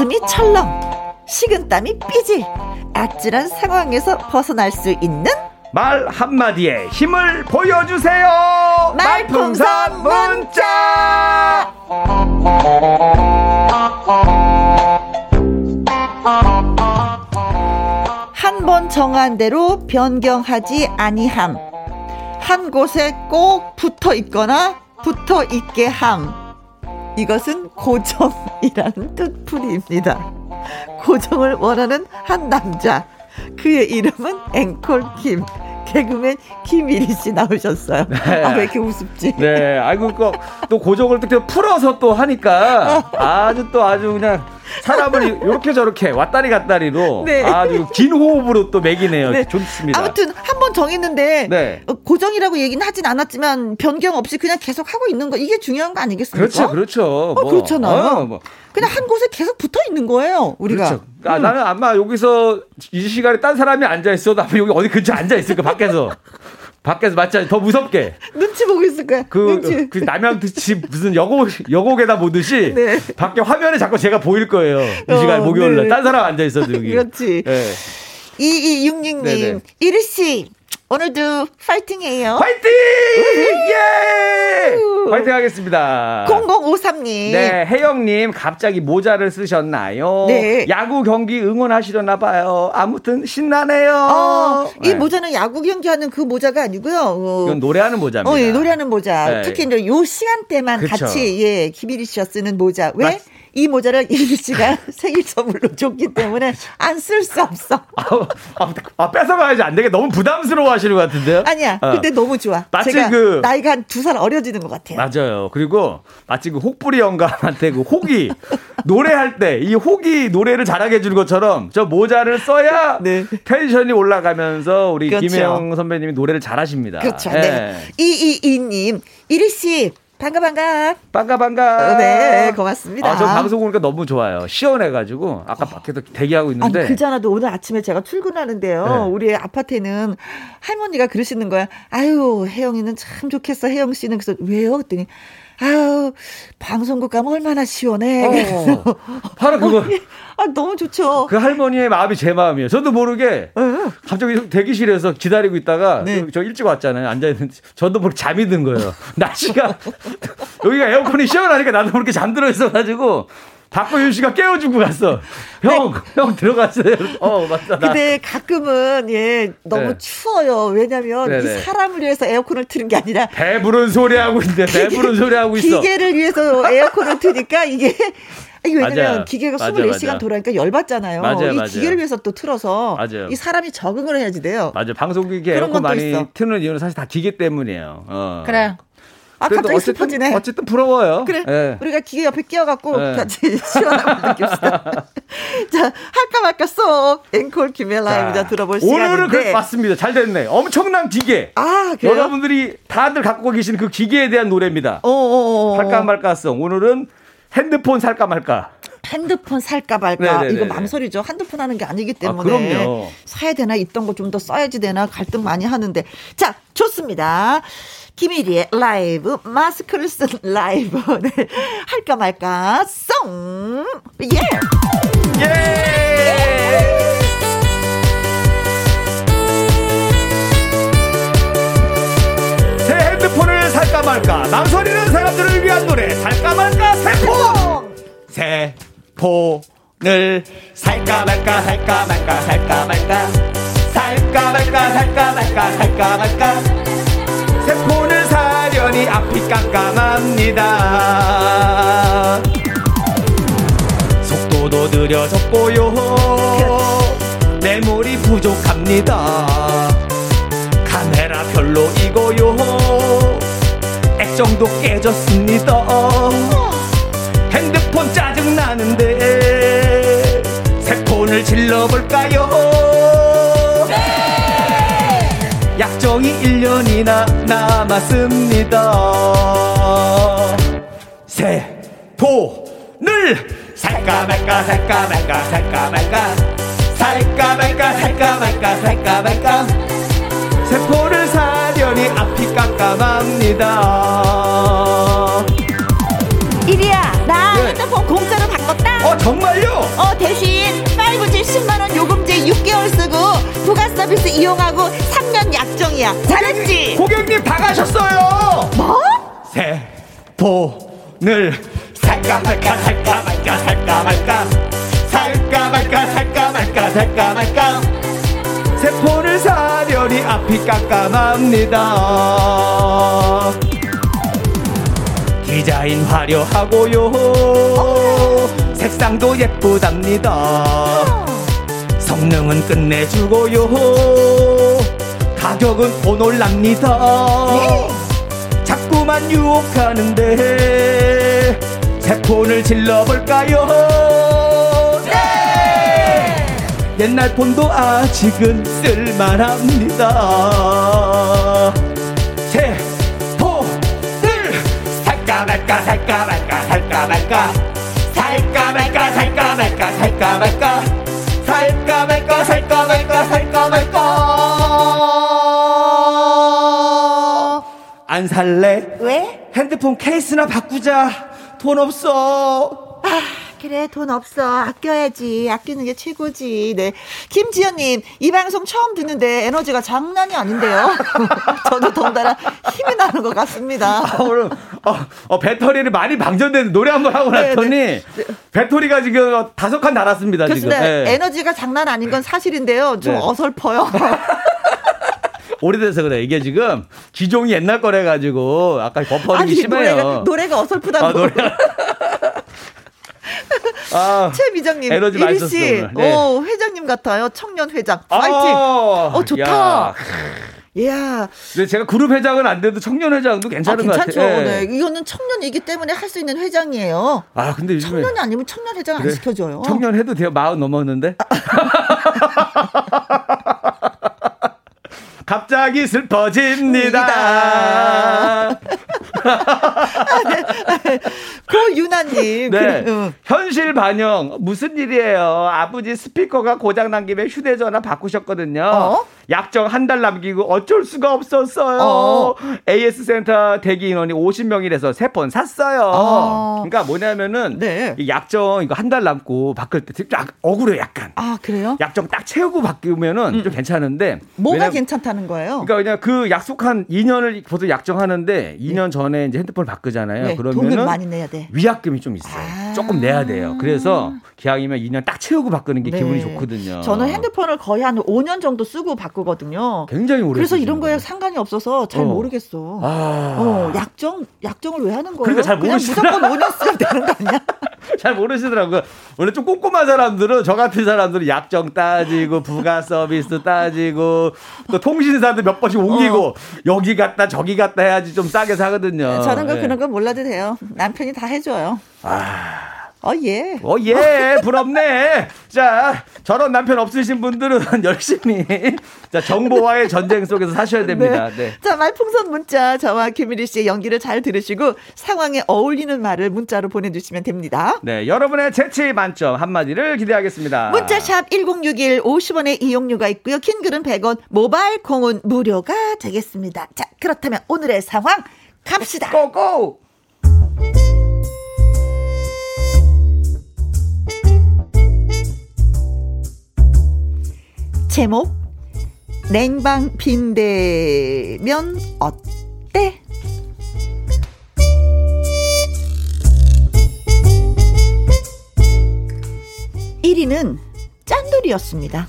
가슴이 철렁, 식은땀이 삐질, 아찔한 상황에서 벗어날 수 있는 말 한마디에 힘을 보여주세요. 말풍선 문자! 한 번 정한 대로 변경하지 아니함. 한 곳에 꼭 붙어 있거나 붙어 있게 함. 이것은 고정이라는 뜻풀이입니다. 고정을 원하는 한 남자. 그의 이름은 앵콜 김. 개그맨 김일희 씨 나오셨어요. 네. 아, 왜 이렇게 우습지? 네, 아이고 그, 또 고정을 또 풀어서 또 하니까 아주 또 아주 그냥 사람을 이렇게 저렇게 왔다리 갔다리로 네. 아주 긴 호흡으로 또 매기네요. 네. 좋습니다. 아무튼 한 번 정했는데 네. 어, 고정이라고 얘기는 하진 않았지만 변경 없이 그냥 계속 하고 있는 거 이게 중요한 거 아니겠습니까? 그렇죠, 그렇죠. 어, 뭐, 그렇잖아요. 어, 뭐. 그냥 한 곳에 계속 붙어 있는 거예요. 우리가. 그렇죠. 아, 음. 나는 아마 여기서 이 시간에 딴 사람이 앉아 있어도 아마 여기 어디 근처에 앉아 있을 거 밖에서. [LAUGHS] 밖에서 맞지? 더 무섭게. 눈치 보고 있을 거야. 그, 눈치. 그 남양특집 무슨 여고, 여고에다 보듯이 [LAUGHS] 네. 밖에 화면에 자꾸 제가 보일 거예요. 이 어, 시간 목요일 날. 네. 딴 사람 앉아 있어도 여기. 그렇지. 네. 2266님, 네네. 이르씨, 오늘도 파이팅해요. 화이팅! 예! 화이팅 하겠습니다. 0053님. 네, 혜영님 갑자기 모자를 쓰셨나요? 네. 야구 경기 응원하시려나 봐요. 아무튼 신나네요. 어, 이 네. 모자는 야구 경기하는 그 모자가 아니고요. 어, 이건 노래하는 모자입니다. 어, 예, 노래하는 모자. 네. 특히 이제 요 시간대만 그쵸. 같이 예, 김일희 씨가 쓰는 모자. 왜? 맞- 이 모자를 이일희 씨가 [LAUGHS] 생일 선물로 줬기 때문에 안 쓸 수 없어. 아, 아, 아, 뺏어가야지 안 되게 너무 부담스러워 하시는 것 같은데요? 아니야. 어. 근데 너무 좋아. 마치 그- 나이가 한 두 살 어려지는 것 같아요. 맞아요. 그리고 마치 그 혹부리 영감한테 그 혹이 노래할 때 이 혹이 노래를 잘하게 해주는 것처럼 저 모자를 써야 [LAUGHS] 네. 텐션이 올라가면서 우리 그렇죠. 김혜영 선배님이 노래를 잘하십니다. 그렇죠. 예. 네. 이이이님, 이리 씨, 반가 반가. 반가 반가. 네, 고맙습니다. 아, 저 방송 보니까 너무 좋아요. 시원해가지고 아까 밖에서 대기하고 있는데. 그잖아도 오늘 아침에 제가 출근하는데요. 네. 우리 아파트에는 할머니가 그러시는 거야. 아유 혜영이는 참 좋겠어. 혜영 씨는 그래서 왜요? 그랬더니 아유 방송국 가면 얼마나 시원해. 어, 바로 그거. 아 너무 좋죠. 그 할머니의 마음이 제 마음이에요. 저도 모르게 갑자기 대기실에서 기다리고 있다가 네. 저 일찍 왔잖아요. 앉아 있는데 저도 모르게 잠이 든 거예요. [LAUGHS] 날씨가 여기가 에어컨이 시원하니까 나도 모르게 잠들어 있어가지고 박고윤 씨가 깨워주고 갔어. 형, 형 들어갔어요. 어 맞다. 나. 근데 가끔은 예 너무 네. 추워요. 왜냐면 네네. 이 사람을 위해서 에어컨을 트는 게 아니라 배부른 소리 하고 있는데 배부른 소리 하고 있어. 기계를 위해서 에어컨을 트니까 이게 [LAUGHS] 이게 왜냐면 맞아요. 기계가 맞아, 24시간 맞아. 돌아니까 열받잖아요. 맞아요, 이 맞아요. 기계를 위해서 또 틀어서 맞아요. 이 사람이 적응을 해야지 돼요. 맞아. 방송국에 그런 에어컨 많이 있어. 트는 이유는 사실 다 기계 때문이에요. 어. 그래. 아 그래도 갑자기 어쨌든, 슬퍼지네. 어쨌든 부러워요. 그래. 예. 우리가 기계 옆에 끼어갖고 네. 같이 [LAUGHS] 시원함을 느낍시다. [LAUGHS] 자, 할까 말까 쏙 앵콜 김엘라입니다. 들어볼 오늘은 그, 시간인데. 맞습니다. 잘 됐네. 엄청난 기계. 아, 그래요? 여러분들이 다들 갖고 계신 그 기계에 대한 노래입니다. 어어어. 살까 말까성. 오늘은 핸드폰 살까 말까. 핸드폰 살까 말까 네네네네. 이거 망설이죠. 핸드폰 하는 게 아니기 때문에 그럼요. 사야 되나 있던 거 좀 더 써야지 되나 갈등 많이 하는데 자 좋습니다. 김일희의 라이브 마스크를 쓴 라이브 [LAUGHS] 네. 할까 말까 송 예. 예! 새 핸드폰을 살까 말까. 망설이는 사람들을 위한 노래. 살까 말까 세포. 세포를 살까 말까 살까 말까 살까 말까 살까 말까 살까 말까 살까 말까 세포를 사려니 앞이 깜깜합니다. 속도도 느려졌고요. 메모리 부족합니다. 카메라 별로이고요. 액정도 깨졌습니다. 핸드폰 짜증 나는데 새 폰을 질러볼까요? 약정이 1년이나 남았습니다. 새 폰을 살까 말까 살까 말까 살까 말까 살까 말까 살까 말까 살까 말까 새 폰을 사려니 앞이 깜깜합니다. 이리야 나 네. 핸드폰 공짜로 바꿨다. 어 정말요? 어 대신 5G 10만 원 요금제 6개월 쓰고 부가 서비스 이용하고 3년 약정이야 잘했지? 고객님 다 가셨어요. 뭐? 새 폰을 살까 말까 살까 말까 살까 말까 살까 말까 살까 말까 살까 말까 새 폰을 사려니 앞이 깜깜합니다. 디자인 화려하고요. 색상도 예쁘답니다. 성능은 끝내주고요. 가격은 더 놀랍니다. 자꾸만 유혹하는데 새 폰을 질러볼까요? 옛날 폰도 아직은 쓸만합니다. 새, 도, 들! 살까 말까, 살까 말까, 살까 말까. 살까 말까, 살까 말까, 살까 말까. 살까 말까, 살까 말까, 살까 말까. 안 살래? 왜? 핸드폰 케이스나 바꾸자. 돈 없어. 아, 그래, 돈 없어. 아껴야지. 아끼는 게 최고지. 네. 김지연님, 이 방송 처음 듣는데 에너지가 장난이 아닌데요. [LAUGHS] 저도 덩달아 힘이 나는 것 같습니다. 아, 오늘 어, 어, 배터리를 많이 방전되는 노래 한 번 하고 네, 났더니 배터리가 지금 다섯 칸 달았습니다. 지금. 그렇습니다. 예. 에너지가 장난 아닌 건 사실인데요. 좀 네. 어설퍼요. [LAUGHS] 오래돼서 그래. 이게 지금 기종이 옛날 거래 가지고 아까 버퍼링이 심해요. 노래가, 노래가 어설프다고. 아, 노래. [LAUGHS] 아, 최미정님, 에너지 많이 썼어, 오늘. 네. 오, 회장님 같아요. 청년 회장. 파이팅! 어, 어, 좋다. 야. 이야. 근데 제가 그룹 회장은 안 돼도 청년 회장도 아, 괜찮은 것 괜찮죠. 같아요. 네. 이거는 청년이기 때문에 할 수 있는 회장이에요. 아, 근데 요즘에 청년이 아니면 청년 회장 안 그래. 시켜줘요. 청년 해도 돼요. 마흔 넘었는데. [LAUGHS] 갑자기 슬퍼집니다. 고 [LAUGHS] 유나님. 네. 그, 응. 현실 반영. 무슨 일이에요? 아버지 스피커가 고장난 김에 휴대전화 바꾸셨거든요. 어? 약정 한 달 남기고 어쩔 수가 없었어요. 어. AS 센터 대기 인원이 50명이라서 세 번 샀어요. 어. 그러니까 뭐냐면은 네. 이 약정 이거 한 달 남고 바꿀 때 약, 억울해 약간. 아, 그래요? 약정 딱 채우고 바꾸면은 좀 괜찮은데 음. 뭐가 왜냐면- 괜찮다는 거예요? 그러니까 그냥 그 약속한 2년을 보통 약정하는데 2년 전에 이제 핸드폰을 바꾸잖아요. 네, 그러면은 돈을 많이 내야 돼. 위약금이 좀 있어요. 아. 조금 내야 돼요. 그래서 기왕이면 2년 딱 채우고 바꾸는 게 네. 기분이 좋거든요. 저는 핸드폰을 거의 한 5년 정도 쓰고 바꾸거든요. 굉장히 오래 그래서 이런 거에. 상관이 없어서 잘 어. 모르겠어. 아. 어, 약정, 약정을 왜 하는 거예요? 그러니까 잘 모르시더라. 무조건 5년 쓰면 되는 거 아니야? [LAUGHS] 잘 모르시더라고요. 원래 좀 꼼꼼한 사람들은 저 같은 사람들은 약정 따지고 부가 서비스 따지고 또 통신사도 몇 번씩 옮기고 여기 갔다 저기 갔다 해야지 좀 싸게 사거든요. 저는 그, 예. 그런 거 몰라도 돼요. 남편이 다 해줘요. 어, 예. 어, 예, [LAUGHS] 부럽네. 자, 저런 남편 없으신 분들은 [LAUGHS] 열심히, 자, 정보와의 전쟁 속에서 사셔야 됩니다. 네. 자, 말풍선 문자, 저와 김일희 씨의 연기를 잘 들으시고 상황에 어울리는 말을 문자로 보내주시면 됩니다. 네, 여러분의 재치 만점 한마디를 기대하겠습니다. 문자샵 1061 50원의 이용료가 있고요. 킹글은 100원, 모바일 콩은 무료가 되겠습니다. 자, 그렇다면 오늘의 상황 갑시다. 고고! 제목 냉방 빈대면 어때? 1위는 짠돌이었습니다.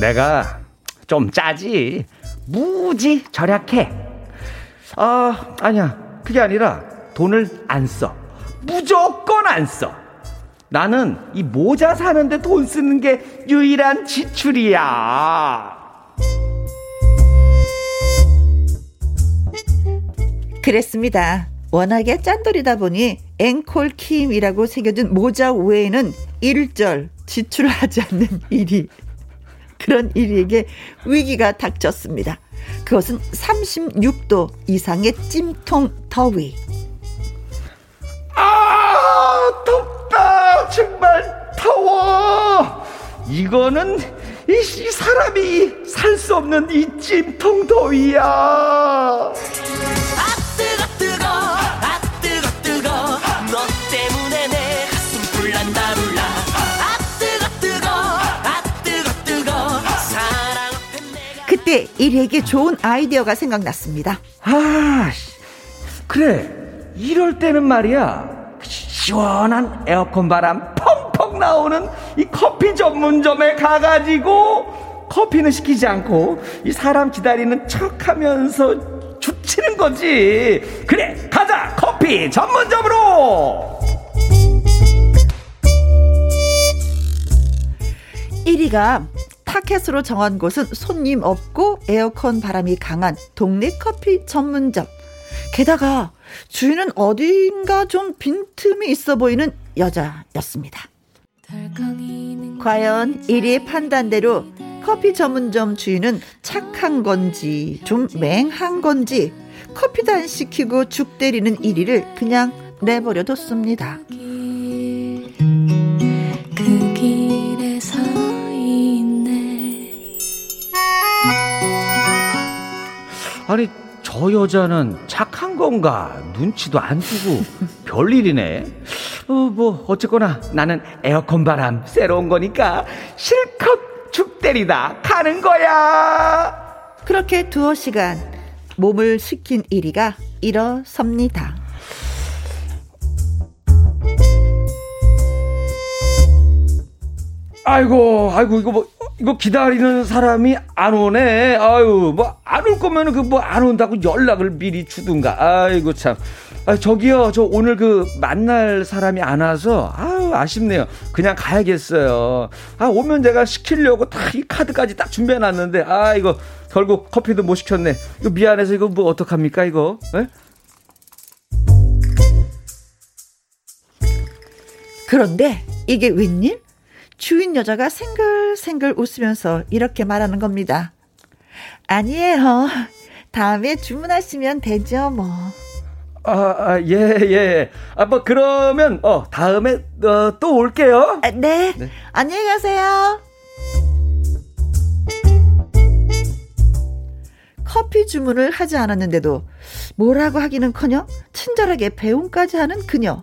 내가 좀 짜지. 무지 절약해. 아, 아니야. 그게 아니라 돈을 안 써. 무조건 안 써. 나는 이 모자 사는데 돈 쓰는 게 유일한 지출이야. 그랬습니다. 워낙에 짠돌이다 보니 앵콜 킴이라고 새겨진 모자 외에는 일절 지출을 하지 않는 일이 그런 일에게 위기가 닥쳤습니다. 그것은 36도 이상의 찜통 더위. 아, 덥 다. 정말 더워. 이거는 이, 이 사람이 살 수 없는 이 찜통 더위야. 아 뜨거 뜨거 아 뜨거 뜨거 너 때문에 내 가슴 불난다 불나 아 뜨거 뜨거 아 뜨거 뜨거 사랑 앞에 내가 그때 일에게 좋은 아이디어가 생각났습니다. 아, 씨. 그래. 이럴 때는 말이야. 시원한 에어컨 바람 펑펑 나오는 이 커피 전문점에 가가지고 커피는 시키지 않고 이 사람 기다리는 척 하면서 죽치는 거지. 그래, 가자! 커피 전문점으로! 1위가 타켓으로 정한 곳은 손님 없고 에어컨 바람이 강한 동네 커피 전문점. 게다가 주인은 어딘가 좀 빈틈이 있어 보이는 여자였습니다. 과연 1위의 판단대로 커피 전문점 주인은 착한 건지 좀 맹한 건지 커피도 안 시키고 죽 때리는 1위를 그냥 내버려 뒀습니다. 그 길에 서 있네 아니 저 여자는 착한 건가 눈치도 안 주고 [LAUGHS] 별일이네. 어 뭐 어쨌거나 나는 에어컨 바람 새로운 거니까 실컷 죽 때리다 가는 거야. 그렇게 두어 시간 몸을 식힌 1위가 일어섭니다. 아이고 아이고 이거 뭐 이거 기다리는 사람이 안 오네. 아유 뭐 안 올 거면은 그뭐 안 온다고 연락을 미리 주든가. 아이고 참. 아 저기요 저 오늘 그 만날 사람이 안 와서 아유 아쉽네요. 그냥 가야겠어요. 아 오면 제가 시키려고 딱이 카드까지 딱 준비해 놨는데 아 이거 결국 커피도 못 시켰네. 이거 미안해서 이거 뭐 어떡합니까 이거? 에? 그런데 이게 웬일? 주인 여자가 생글 생글 웃으면서 이렇게 말하는 겁니다. 아니에요. 다음에 주문하시면 되죠, 뭐. 아, 아, 예, 예. 아, 뭐, 그러면, 어, 다음에, 어, 또 올게요. 아, 네. 안녕히 가세요. 커피 주문을 하지 않았는데도 뭐라고 하기는 커녕 친절하게 배웅까지 하는 그녀.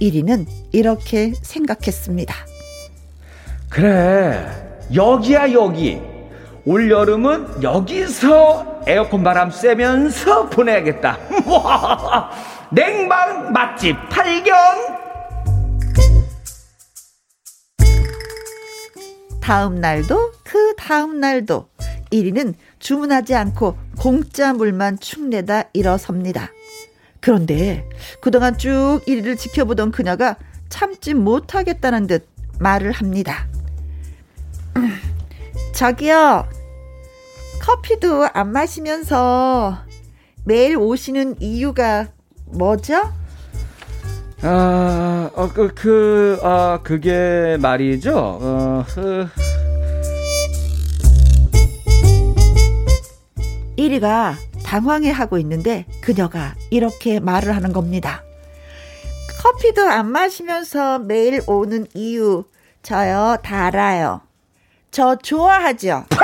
1위는 이렇게 생각했습니다. 그래, 여기야, 여기. 올 여름은 여기서 에어컨 바람 쐬면서 보내야겠다. [LAUGHS] 냉방 맛집 발견! 다음 날도 그 다음 날도 1위는 주문하지 않고 공짜 물만 축내다 일어섭니다. 그런데 그동안 쭉 1위를 지켜보던 그녀가 참지 못하겠다는 듯 말을 합니다. 음, 저기요, 커피도 안 마시면서 매일 오시는 이유가 뭐죠? 아, 어, 그, 그, 아, 그게 말이죠. 어, 그, 1위가 당황해 하고 있는데 그녀가 이렇게 말을 하는 겁니다. 커피도 안 마시면서 매일 오는 이유 저요 다 알아요. 저 좋아하죠. [LAUGHS]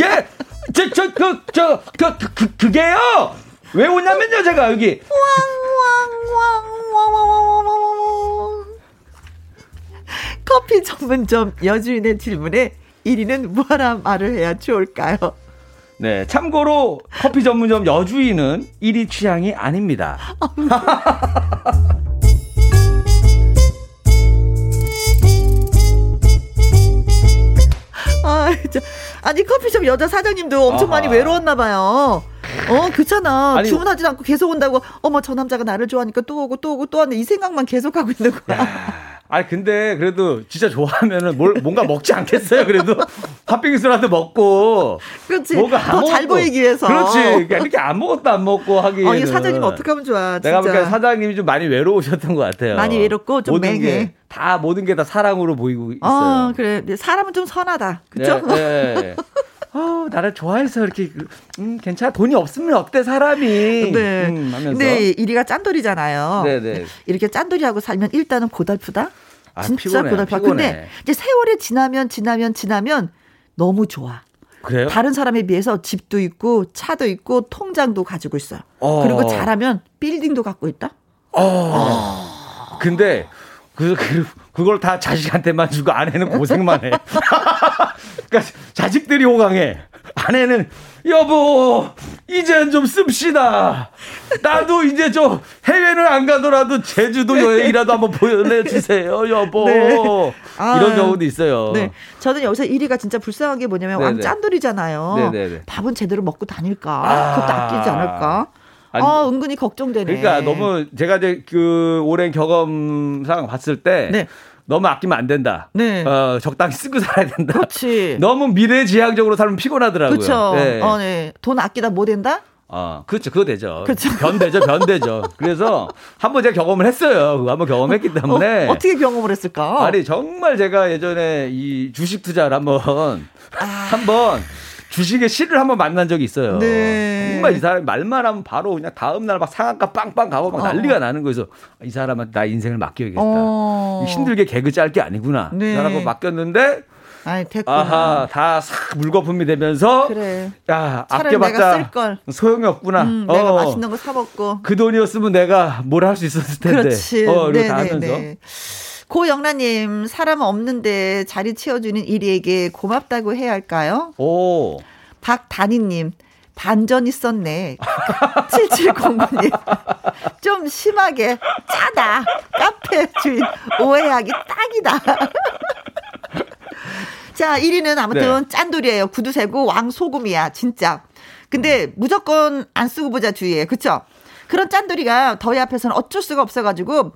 예! 저, 저, 그, 저, 그, 그, 그, 그게요! 왜 오냐면요, 제가 여기. 커피 전문점 여주인의 질문에 1위는 뭐라 말을 해야 좋을까요? 네, 참고로 커피 전문점 여주인은 1위 취향이 아닙니다. 진짜. 아니 커피숍 여자 사장님도 엄청 많이 아하. 외로웠나 봐요. 어, 그렇잖아. 아니, 주문하지도 않고 계속 온다고. 어머, 저 남자가 나를 좋아하니까 또 오고 또 오고 또 왔네. 이 생각만 계속 하고 있는 거야. 아니 근데 그래도 진짜 좋아하면은 뭘 뭔가 먹지 않겠어요? 그래도 팥빙수라도 먹고 그렇지. 뭔가 안더잘 먹고. 보이기 위해서. 그렇지. 그러니까 이렇게 아무것도 안 먹고 하기. 어, 이 사장님 어떻게 하면 좋아. 진짜. 내가 보니까 사장님이 좀 많이 외로우셨던 것 같아요. 많이 외롭고 좀 모든 맹해. 게다 모든 게 다 사랑으로 보이고 있어요. 어, 그래. 사람은 좀 선하다. 그쵸? 네, 네. [LAUGHS] 어, 나를 좋아해서 이렇게 음, 괜찮아. 돈이 없으면 어때 사람이? 네. 음, 하면서. 근데 이리가 짠돌이잖아요. 네, 네. 이렇게 짠돌이하고 살면 일단은 고달프다. 아, 진짜 피곤해, 고달파. 피곤해. 근데 이제 세월이 지나면 지나면 지나면 너무 좋아. 그래요? 다른 사람에 비해서 집도 있고 차도 있고 통장도 가지고 있어요. 어. 그리고 잘하면 빌딩도 갖고 있다. 어. 근데 그, 그 그걸 다 자식한테만 주고 아내는 고생만 해. [LAUGHS] 그러니까 자식들이 호강해. 아내는 여보 이젠 좀 씁시다. 나도 이제 저 해외는 안 가더라도 제주도 여행이라도 한번 보내주세요, 여보. 네. 아. 이런 경우도 있어요. 네. 저는 여기서 1위가 진짜 불쌍한 게 뭐냐면 네네. 왕 짠돌이잖아요. 네네네. 밥은 제대로 먹고 다닐까? 아. 그것도 아끼지 않을까? 아니, 아, 은근히 걱정되네. 그러니까 너무 제가 이제 그 오랜 경험상 봤을 때 네. 너무 아끼면 안 된다. 네. 어, 적당히 쓰고 살아야 된다. 그렇지. [LAUGHS] 너무 미래지향적으로 살면 피곤하더라고요. 그렇죠. 네. 어, 네. 돈 아끼다 뭐 된다? 어, 그렇죠. 그거 되죠. 그렇죠. 변되죠, 변되죠. 그래서 한번 제가 경험을 했어요. 그거 한번 경험했기 때문에. 어, 떻게 경험을 했을까? 아니, 정말 제가 예전에 이 주식 투자를 한번, 아. 한번 주식의 실을 한번 만난 적이 있어요. 네. 정말 이 사람이 말만 하면 바로 그냥 다음날 막 상한가 빵빵 가고 막 난리가 나는 거에서 이 사람한테 나 인생을 맡겨야겠다. 어. 힘들게 개그 짤 게 아니구나. 네. 이 사람하고 맡겼는데 아이, 됐구나. 아하, 다싹 물거품이 되면서 그래. 야, 내가 아껴봤자. 소용이 없구나. 음, 내가 어. 맛있는 거 사 먹고. 그 돈이었으면 내가 뭘 할 수 있었을 텐데. 그렇지. 어, 이러고 다 네네네. 하면서. 고영란님, 사람 없는데 자리 채워주는 이리에게 고맙다고 해야 할까요? 오. 박단희님, 반전 있었네. [LAUGHS] 7709님, 좀 심하게 짜다. 카페 주인 오해하기 딱이다. [LAUGHS] 자, 1위는 아무튼 네. 짠돌이에요. 구두쇠고 왕소금이야, 진짜. 근데 무조건 안 쓰고 보자 주의해. 그쵸? 그런 짠돌이가 더위 앞에서는 어쩔 수가 없어가지고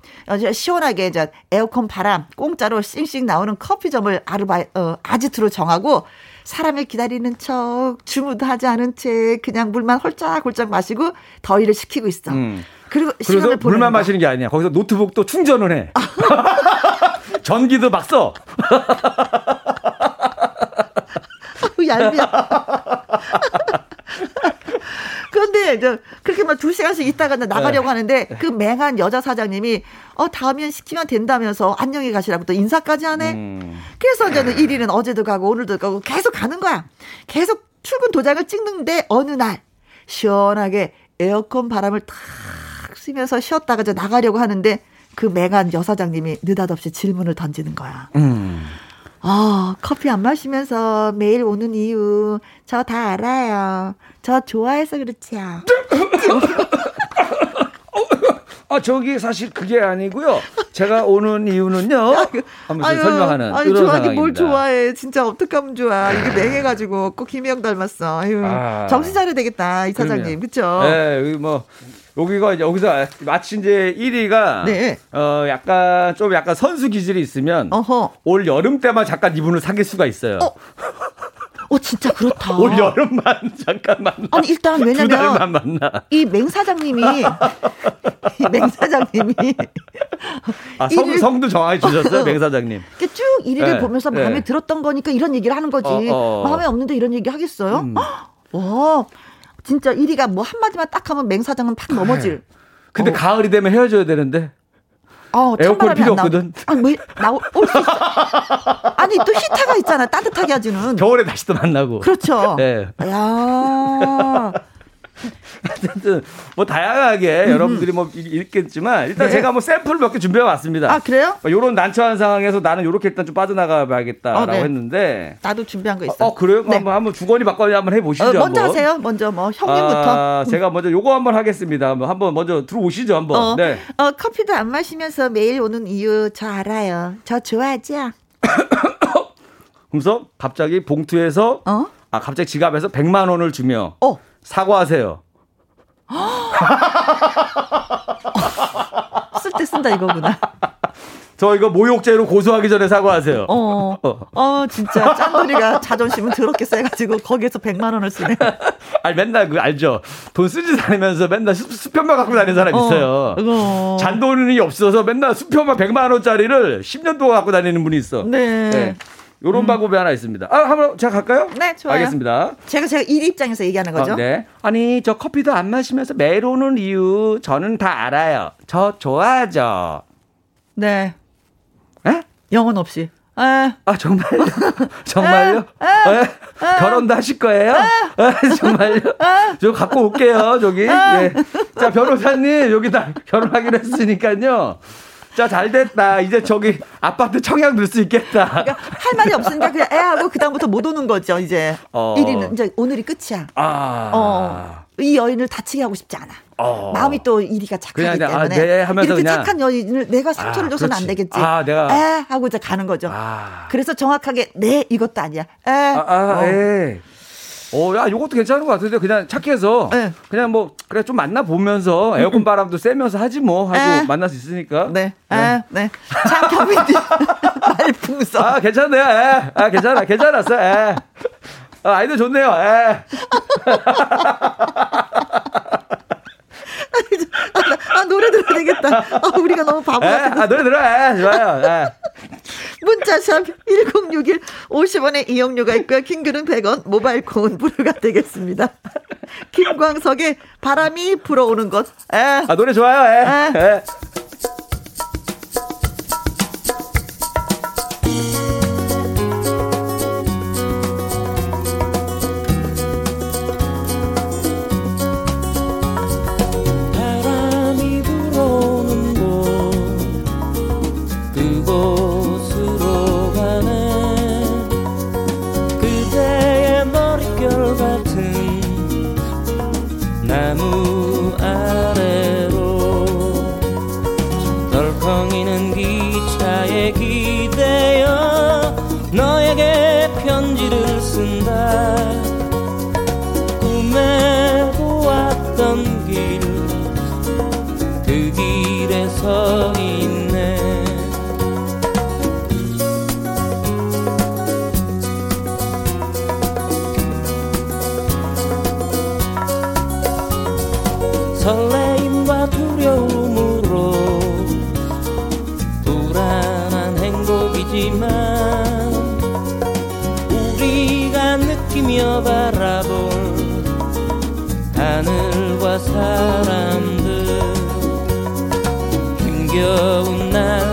시원하게 저 에어컨 바람 공짜로 싱싱 나오는 커피점을 아르바이 어, 아지트로 정하고 사람을 기다리는 척 주무도 하지 않은 채 그냥 물만 홀짝홀짝 마시고 더위를 식히고 있어. 음. 그리고 그래서 물만 거야. 마시는 게 아니야. 거기서 노트북도 충전을 해. [LAUGHS] 전기도 막 써. 아우, 얄미워. [LAUGHS] 그런데 저 그렇게 막 두 시간씩 있다가 나가려고 네. 하는데 그 맹한 여자 사장님이 어 다음엔 시키면 된다면서 안녕히 가시라고 또 인사까지 하네. 음. 그래서 저는 1위는 어제도 가고 오늘도 가고 계속 가는 거야. 계속 출근 도장을 찍는데 어느 날 시원하게 에어컨 바람을 탁 쐬면서 쉬었다가 저 나가려고 하는데 그 맹한 여사장님이 느닷없이 질문을 던지는 거야. 음. 아, 커피 안 마시면서 매일 오는 이유 저 다 알아요. 저 좋아해서 그렇지요. 아, 저기 사실 그게 아니고요. 제가 오는 이유는요. 아유, 설명하는 아니 이런 좋아하긴 뭘 상황입니다. 좋아해. 진짜 어떡하면 좋아. 이게 맹해가지고 꼭 김혜영 닮았어. 아유, 아. 정신 차려야 되겠다 이 사장님, 그쵸? 네, 여기 뭐 여기가 이제 여기서 마치 이제 1위가 네. 어 약간 좀 약간 선수 기질이 있으면 올 여름 때만 잠깐 이분을 사귈 수가 있어요. 어, 진짜 그렇다. [LAUGHS] 올 여름만 잠깐 만나. 아니 일단 왜냐면. 이 맹사장님이 [LAUGHS] 이 맹사장님이 아, 성, 일을- 성도 정확히 주셨어요, 맹 사장님. 이렇게 쭉 일을 네, 보면서 네. 마음에 들었던 거니까 이런 얘기를 하는 거지. 어, 어. 마음에 없는데 이런 얘기 하겠어요? 음. 와, 진짜 1위가 뭐 한마디만 딱 하면 맹사장은 팍 넘어질. 근데 가을이 되면 헤어져야 되는데. 어, 에어컨 필요 없거든. 아니, 뭐, 나올 수 있어. 아니, 또 히터가 있잖아. 따뜻하게 해주는. 겨울에 다시 또 만나고. 그렇죠. 네. 야 [LAUGHS] 어쨌든 뭐 다양하게 여러분들이 뭐 이- 있겠지만 일단 네. 제가 뭐 샘플 몇개 준비해 왔습니다. 아, 그래요? 요런 난처한 상황에서 나는 요렇게 일단 좀 빠져나가 봐야겠다라고 어, 네. 했는데 나도 준비한 거 있어. 어 그래요? 그럼 한번 한번 주거니 받거니 한번 해 보시죠. 어, 먼저 한번. 하세요. 먼저 뭐 형님부터. 아, 제가 먼저 요거 한번 하겠습니다. 한번 한번 먼저 들어오시죠, 한번. 어, 네. 어, 커피도 안 마시면서 매일 오는 이유 저 알아요. 저 좋아하죠? [COUGHS] 그래서 갑자기 봉투에서 어? 아 갑자기 지갑에서 100만 원을 주며 어. 사과하세요. [LAUGHS] 쓸 때 쓴다 이거구나. 저 이거 모욕죄로 고소하기 전에 사과하세요. 어, 어, 진짜 짠돌이가 자존심은 더럽게 세가지고 거기에서 100만 원을 쓰네. [LAUGHS] 아니 맨날 그 알죠. 돈 쓰지 않으면서 맨날 수, 수표만 갖고 다니는 사람 있어요. 어. 잔돈이 없어서 맨날 수표만 100만 원짜리를 10년 동안 갖고 다니는 분이 있어. 네. 요런 방법이 하나 있습니다. 아, 한번 제가 갈까요? 네, 좋아요. 알겠습니다. 제가 제가 일 입장에서 얘기하는 거죠. 어, 네. 아니, 저 커피도 안 마시면서 매일 오는 이유 저는 다 알아요. 저 좋아하죠. 네. 에? 영혼 없이. 아, 아 정말요? [LAUGHS] 정말요? 에? 결혼도 하실 거예요? 에, 정말요? 저 갖고 올게요, 저기. 예. 자, 변호사님, 여기다 결혼하기로 했으니까요. 자, 잘 됐다. 이제 저기 아파트 청약 넣을 수 있겠다. 그러니까 할 말이 없으니까 그냥 애 하고 그 다음부터 못 오는 거죠. 이제 어. 1위는 이제 오늘이 끝이야. 아. 어. 이 여인을 다치게 하고 싶지 않아. 어. 마음이 또 1위가 착하기 그냥, 때문에 아, 네 이렇게 그냥. 착한 여인을 내가 상처를 아, 줘서는 안 그렇지. 되겠지. 아, 내가. 에 하고 이제 가는 거죠. 그래서 정확하게 네 이것도 아니야. 에. 아, 아, 어. 예. 어, 야, 요것도 괜찮은 것 같은데 그냥 착해서 네. 그냥 뭐 그래 좀 만나 보면서 에어컨 음. 바람도 쐬면서 하지 뭐 하고 에. 만날 수 있으니까. 네, 네, 아, 네. 참겸이디 [LAUGHS] 말풍선. 아, 괜찮네요. 에. 예. 아, 괜찮아, 괜찮았어. 에. 아, 아이들 좋네요. 에. 예. [LAUGHS] 아, 노래 들어야 되겠다. 아, 우리가 너무 바보 같아. 아, 노래 들어. 에, 좋아요. 에. 문자샵 1061 50원의 이용료가 있고요. 킹글은 100원, 모바일 콘 무료가 되겠습니다. [LAUGHS] 김광석의 바람이 불어오는 것. 에. 아, 노래 좋아요. 예. 아. 예. 행복이지만 우리가 느끼며 바라볼 하늘과 사람들 힘겨운 날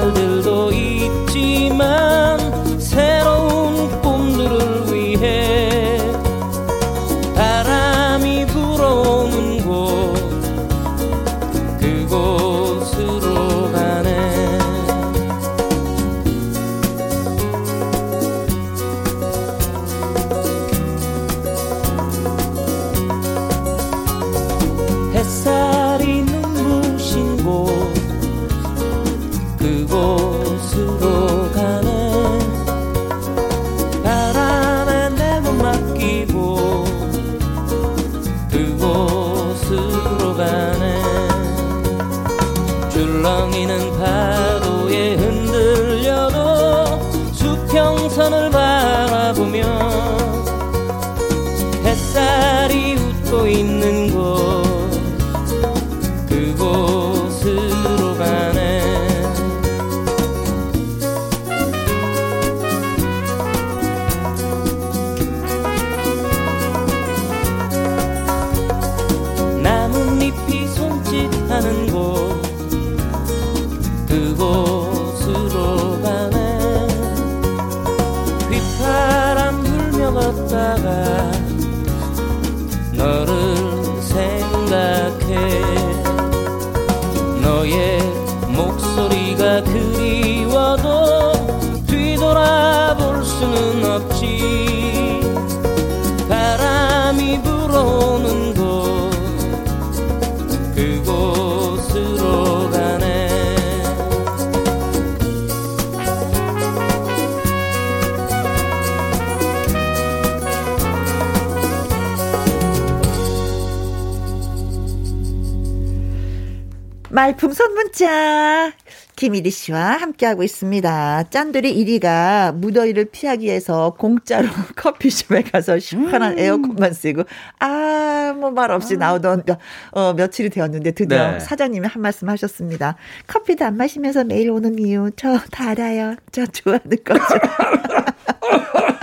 말풍선 문자. 김일희 씨와 함께하고 있습니다. 짠돌이 1위가 무더위를 피하기 위해서 공짜로 [LAUGHS] 커피숍에 가서 시원한 음. 에어컨만 쓰고, 아, 뭐말 없이 나오던, 몇, 어, 며칠이 되었는데 드디어 네. 사장님이 한 말씀 하셨습니다. 커피도 안 마시면서 매일 오는 이유, 저 다 알아요. 저 좋아하는 거죠. [LAUGHS]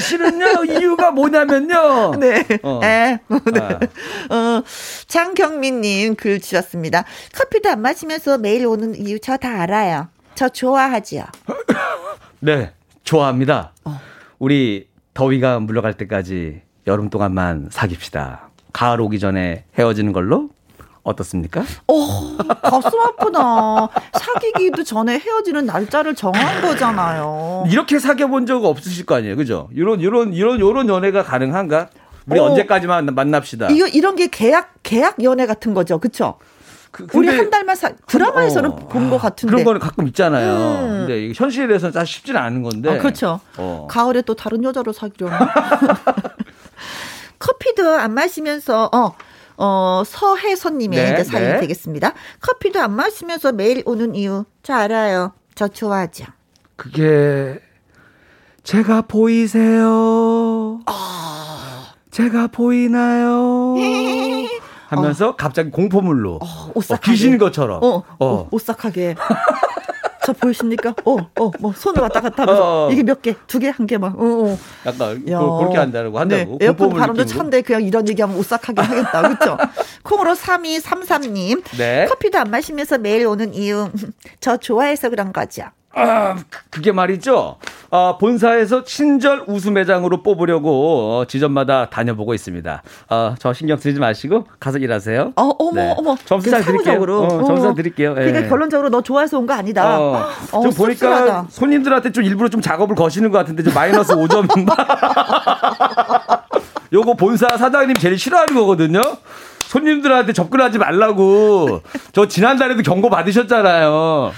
사실은요, 이유가 뭐냐면요. [LAUGHS] 네. 어. 에, 네. 아. 어, 장경민님 글 주셨습니다. 커피도 안 마시면서 매일 오는 이유 저 다 알아요. 저 좋아하지요. [COUGHS] 네, 좋아합니다. 어. 우리 더위가 물러갈 때까지 여름 동안만 사귀읍시다. 가을 오기 전에 헤어지는 걸로 어떻습니까? 어, 가슴 아프다. 사귀기도 전에 헤어지는 날짜를 정한 거잖아요. 이렇게 사귀어 본 적 없으실 거 아니에요, 그죠? 이런 이런 이런 이런 연애가 가능한가? 우리 어. 언제까지만 만납시다. 이거 이런 게 계약 계약 연애 같은 거죠, 그렇죠? 그- 우리 한 달만 사 드라마에서는 어. 본것 같은데. 그런 거는 가끔 있잖아요. 음. 근데 이게 현실에서는 사실 쉽지는 않은 건데. 아, 그렇죠. 어. 가을에 또 다른 여자로 사귀려나? [LAUGHS] [LAUGHS] 커피도 안 마시면서 어. 어, 서혜선님의 네, 사연이 네. 되겠습니다. 커피도 안 마시면서 매일 오는 이유, 저 알아요. 저 좋아하죠. 그게 제가 보이세요? 제가 보이나요? [LAUGHS] 하면서 갑자기 공포물로 어, 오싹하게. 귀신 것처럼. 어, 어. 어, 오싹하게. 저 보이십니까? 어, 어, 뭐 손을 왔다 갔다 하면서 어. 이게 몇 개, 두 개, 한 개 막. 어, 어. 약간 야. 그- 그렇게 한다고 한다고. 네, 에어컨 바람도. 찬데 그냥 이런 얘기하면 오싹하게 하겠다. 그렇죠? [LAUGHS] 콩으로 3233님. 네. 커피도 안 마시면서 매일 오는 이유. [LAUGHS] 저 좋아해서 그런 거죠. 아, 그- 그게 말이죠. 아, 본사에서 친절 우수 매장으로 뽑으려고 어, 지점마다 다녀보고 있습니다. 아, 저 신경 쓰지 마시고 가서 일하세요. 어, 어머, 네. 어머. 점수 그잘 드릴게요. 어, 점수 잘 드릴게요. 예. 그러니까 결론적으로 너 좋아해서 온 거 아니다. 어, 어, 좀 보니까 씁쓸하다. 손님들한테 좀 일부러 좀 작업을 거시는 것 같은데 좀 마이너스 5점. [LAUGHS] 요거 본사 사장님 제일 싫어하는 거거든요. 손님들한테 접근하지 말라고. 저 지난달에도 경고 받으셨잖아요.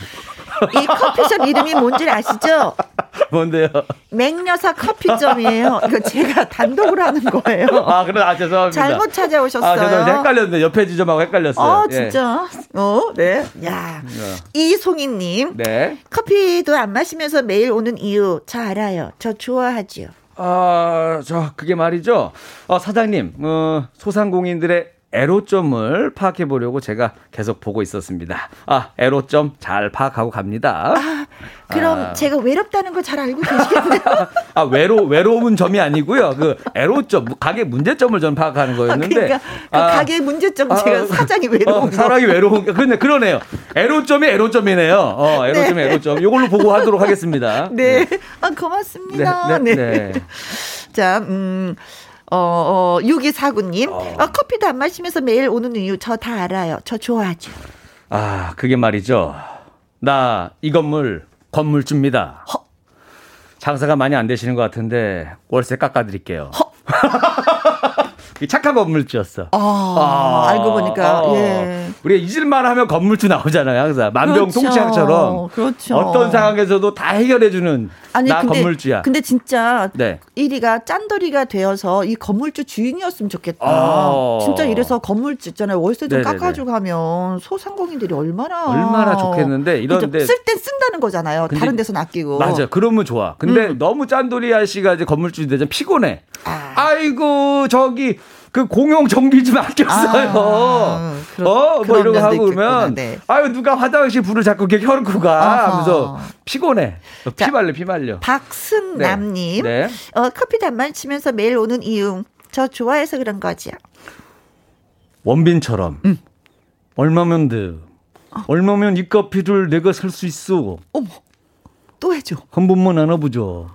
이 커피숍 이름이 뭔지 아시죠? 뭔데요? 맹여사 커피점이에요. 이거 제가 단독으로 하는 거예요. 아, 그래, 아, 죄송합니다. 잘못 찾아오셨어요. 아, 죄송합니다. 헷갈렸네. 옆에 지점하고 헷갈렸어요. 어, 예. 진짜. 어, 네. 야. 이송이님. 네. 커피도 안 마시면서 매일 오는 이유 저 알아요. 저 좋아하지요. 아, 저, 그게 말이죠. 어, 사장님, 어, 소상공인들의 애로점을 파악해 보려고 제가 계속 보고 있었습니다. 아, 애로점 잘 파악하고 갑니다. 그럼 아. 제가 외롭다는 거잘 알고 계시겠네요. [LAUGHS] 아, 외로, 외로운 점이 아니고요. 그 애로점, 가게 문제점을 전 파악하는 거였는데. 그러니까 그 아, 가게 문제점 아, 제가 사장이 외로운 어, 거. 사람이 외로운, 근데 그러네요. 애로점이 애로점이네요. 어, 애로점이 네. 애로점. 이걸로 보고 하도록 하겠습니다. 네. 아, 고맙습니다. 네, 네. 네, 네. 자, 음, 어, 어, 6249님. 어, 커피도 안 마시면서 매일 오는 이유 저 다 알아요. 저 좋아하죠. 아, 그게 말이죠. 나 이 건물 건물주입니다. 장사가 많이 안 되시는 것 같은데 월세 깎아드릴게요. 이 [LAUGHS] 착한 건물주였어. 아, 알고 보니까, 어. 예. 우리가 잊을만 하면 건물주 나오잖아요, 항상. 만병통치약처럼. 그렇죠. 어떤 상황에서도 다 해결해주는 나 근데, 건물주야. 근데 진짜 네. 1위가 짠돌이가 되어서 이 건물주 주인이었으면 좋겠다. 아. 진짜 이래서 건물주 있잖아요. 월세 좀 네네네. 깎아주고 하면 소상공인들이 얼마나. 얼마나 좋겠는데 이런데 쓸 땐 쓴다는 거잖아요. 다른 데서 아끼고. 맞아. 그러면 좋아. 근데 음. 너무 짠돌이 아씨가 이제 건물주 되면 피곤해. 아. 이고 저기 그 공용 전기 좀 아꼈어요. 아, 그런- 어, 뭐 이런 거 하고. 그러면 네. 아유 누가 화장실 불을 자꾸 이렇게 켜놓고 가 아하. 하면서 피곤해. 피 말려 피 말려. 박승남님. 네. 어, 커피도 안 마시면서 매일 오는 이유. 저 좋아해서 그런 거죠. 원빈처럼 얼마면 돼? 얼마면 이 커피를 내가 살 수 있어? 어머, 또 해줘. 한 번만 안아보죠.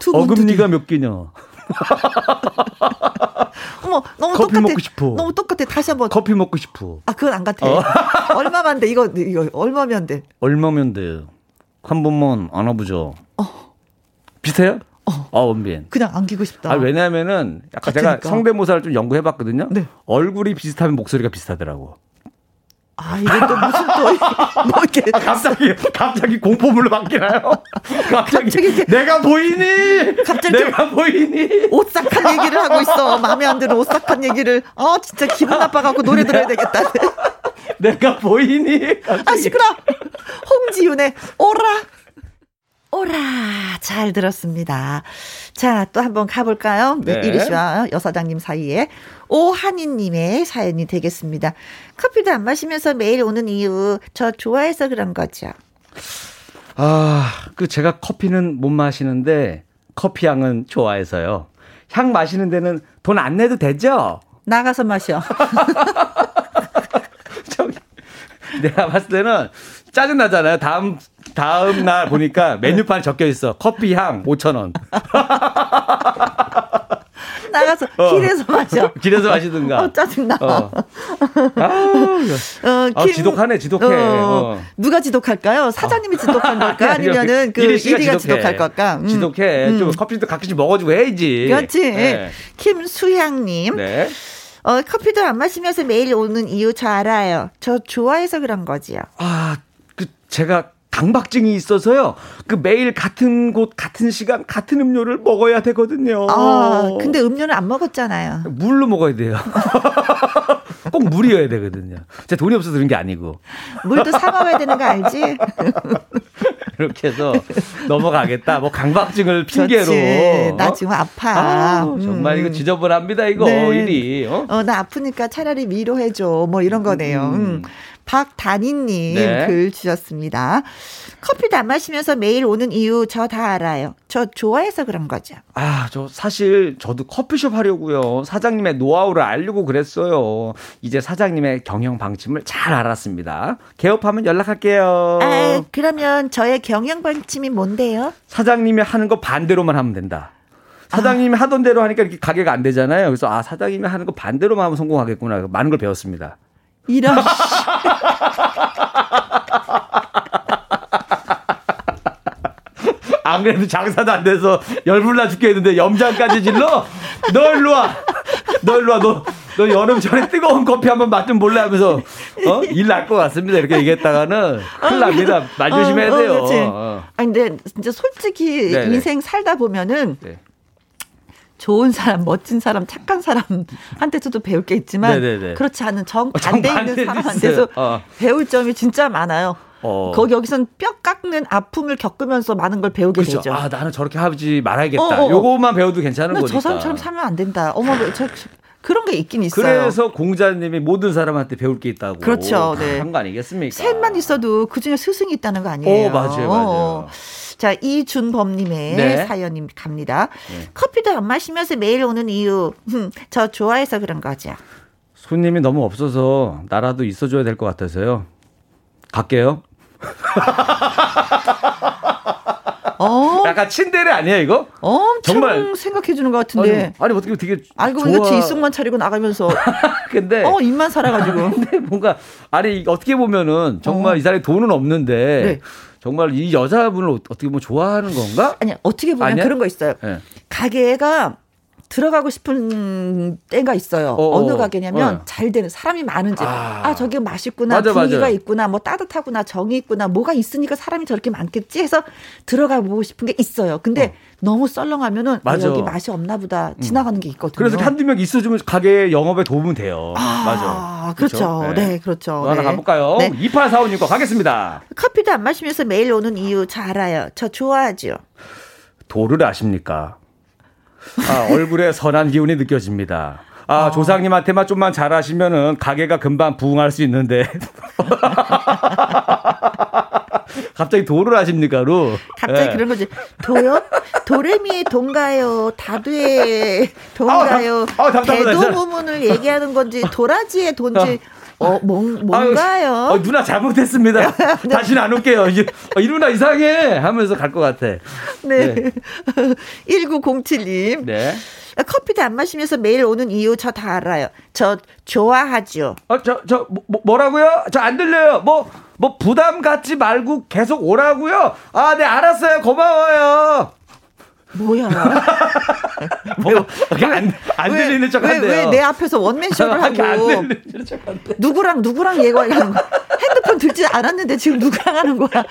두 번, 두 어금니가 몇 개냐? [LAUGHS] [LAUGHS] 어머, 너무 커피 똑같아. 먹고 싶어. 너무 똑같아. 다시 한번. 커피 먹고 싶어. 아, 그건 안 같아. 어. [LAUGHS] 얼마만 돼? 이거, 이거, 얼마면 돼? 얼마면 돼? 한 번만 안아보죠. 비슷해요? 아 원빈. 그냥 안기고 싶다. 아 왜냐하면은 약간 제가 같으니까. 성대모사를 좀 연구해 봤거든요. 네. 얼굴이 비슷하면 목소리가 비슷하더라고. 아, 이게 또 무슨 또, 뭐 이렇게. 갑자기 갑자기 공포물로 바뀌나요? [LAUGHS] 갑자기, 내가 보이니? 갑자기 내가 보이니? 오싹한 얘기를 하고 있어. 마음에 안 드는 오싹한 얘기를. 아, 진짜 기분 나빠갖고 노래 들어야 되겠다. [LAUGHS] 내가 보이니? 아, 시끄러! 홍지윤의 오라! 오라! 잘 들었습니다. 자, 또 한번 가볼까요? 네. 네. 이리 씨와 여사장님 사이에. 오한희님의 사연이 되겠습니다. 커피도 안 마시면서 매일 오는 이유, 저 좋아해서 그런 거죠. 아, 그 제가 커피는 못 마시는데 커피 향은 좋아해서요. 향 마시는 데는 돈 안 내도 되죠? 나가서 마셔. [LAUGHS] [LAUGHS] 내가 봤을 때는 짜증 나잖아요. 다음 다음 날 보니까 [LAUGHS] 메뉴판에 적혀 있어. 커피 향 5천 원. [LAUGHS] 나가서 어. 길에서 마셔. 길에서 마시든가. 어, 짜증나. 어. 아, 어, 아, 지독하네, 지독해. 어. 누가 지독할까요? 사장님이 지독한 걸까? 아니면은 그 이리 이리가 지독해. 지독할 걸까? 음. 지독해. 음. 좀 커피도 가끔씩 먹어주고 해야지. 그렇지. 네. 김수향님. 네. 어, 커피도 안 마시면서 매일 오는 이유 저 알아요. 저 좋아해서 그런 거지요. 아, 그 제가 강박증이 있어서요. 그 매일 같은 곳, 같은 시간, 같은 음료를 먹어야 되거든요. 아, 근데 음료는 안 먹었잖아요. 물로 먹어야 돼요. [LAUGHS] 꼭 물이어야 되거든요. 제 돈이 없어서 그런 게 아니고. 물도 사 먹어야 되는 거 알지? [LAUGHS] 이렇게 해서 넘어가겠다. 뭐 강박증을 핑계로. 그렇지. 나 어? 지금 아파. 아우, 정말 음. 이거 지저분합니다 이거 네. 일이. 어? 어, 나 아프니까 차라리 위로해줘. 뭐 이런 거네요. 음. 박단희님 네. 글 주셨습니다. 커피도 안 마시면서 매일 오는 이유 저 다 알아요. 저 좋아해서 그런 거죠. 아, 저 사실 저도 커피숍 하려고요. 사장님의 노하우를 알려고 그랬어요. 이제 사장님의 경영 방침을 잘 알았습니다. 개업하면 연락할게요. 아, 그러면 저의 경영 방침이 뭔데요? 사장님이 하는 거 반대로만 하면 된다. 사장님이 하던 대로 하니까 이렇게 가게가 안 되잖아요. 그래서 아, 사장님이 하는 거 반대로만 하면 성공하겠구나. 많은 걸 배웠습니다. 이런 [LAUGHS] 안 그래도 장사도 안 돼서 열불나 죽겠는데 염장까지 질러? 너 일로 와. 너 일로 와. 너, 너 여름 전에 뜨거운 커피 한번 맛좀 볼래 하면서 어? 일 날 것 같습니다. 이렇게 얘기했다가는 큰일 납니다. 말 조심해야 어, 어, 돼요. 그렇지. 어. 아 근데 진짜 솔직히 네네. 인생 살다 보면은 네. 좋은 사람, 멋진 사람, 착한 사람한테서도 배울 게 있지만 네네네. 그렇지 않은 정 어, 반대 있는 사람한테서 있어요. 어. 배울 점이 진짜 많아요. 어. 거기 여기선 뼈 깎는 아픔을 겪으면서 많은 걸 배우게 그렇죠. 되죠. 아, 나는 저렇게 하지 말아야겠다. 어, 어, 어. 요거만 배워도 괜찮은 나 거니까. 저 사람처럼 살면 안 된다. 어머, 저, 저- 그런 게 있긴 있어요. 그래서 공자님이 모든 사람한테 배울 게 있다고. 그렇죠, 네. 한거 아니겠습니까? 셋만 있어도 그 중에 스승이 있다는 거 아니에요? 어, 맞아요, 맞아요. 자, 이준범님의 네. 사연이 갑니다. 네. 커피도 안 마시면서 매일 오는 이유, 흠, 저 좋아해서 그런 거죠. 손님이 너무 없어서 나라도 있어줘야 될 것 같아서요. 갈게요. [LAUGHS] 어, 약간 친데레 아니에요 이거? 엄청 정말. 생각해 주는 것 같은데. 아니, 아니 어떻게 되게 알고 좋아. 보니까 뒷속만 차리고 나가면서 [LAUGHS] 근데 어 입만 살아가지고 [LAUGHS] 근데 뭔가 아니 어떻게 보면은 정말 어. 이 사람이 돈은 없는데 네. 정말 이 여자분을 어떻게 보면 좋아하는 건가? 아니 어떻게 보면 아니야? 그런 거 있어요. 예. 가게가 들어가고 싶은 때가 있어요. 어, 어, 느 어. 가게냐면 어. 잘 되는 사람이 많은 집. 아. 아, 저기 맛있구나. 맞아, 분위기가 맞아. 있구나. 뭐 따뜻하구나. 정이 있구나. 뭐가 있으니까 사람이 저렇게 많겠지 해서 들어가 보고 싶은 게 있어요. 근데 너무 썰렁하면은 아, 맞아. 음. 여기 맛이 없나 보다. 지나가는 게 있거든요. 그래서 한두 명 있어주면 가게 영업에 도움은 돼요. 아, 맞아. 그렇죠. 네, 그렇죠. 또 하나 네. 가볼까요? 네. 2845님 거 가겠습니다. 커피도 안 마시면서 매일 오는 이유 잘 알아요. 저 좋아하죠. 도를 아십니까? 아, 얼굴에 선한 기운이 느껴집니다. 아, 어. 조상님한테만 좀만 잘하시면은 가게가 금방 부흥할 수 있는데. [LAUGHS] 갑자기 도를 아십니까 로? 갑자기 예. 그런 거지. 도요? 도레미의 동가요? 다두의 동가요? 아, 아, 답답하다, 진짜. 대도무문을 얘기하는 건지 도라지의 돈지 어, 뭔, 뭔가요? 아유, 어, 누나 잘못했습니다. [LAUGHS] 다시는 안 올게요. 이, 어, 이 누나 이상해 하면서 갈 것 같아. 네. 네. [LAUGHS] 1907님. 네. 커피도 안 마시면서 매일 오는 이유 저 다 알아요. 저 좋아하죠. 어, 저, 저, 뭐, 뭐- 뭐라고요? 저 안 들려요. 뭐, 뭐 부담 갖지 말고 계속 오라고요? 아, 네, 알았어요. 고마워요. 뭐야? [LAUGHS] 뭐, 안, 안 들리는 척 한대요. 왜 내 앞에서 원맨쇼를 안 하고 들리는 척 한대. 누구랑 누구랑 얘기하는 거야? 핸드폰 들지 않았는데 지금 누구랑 하는 거야?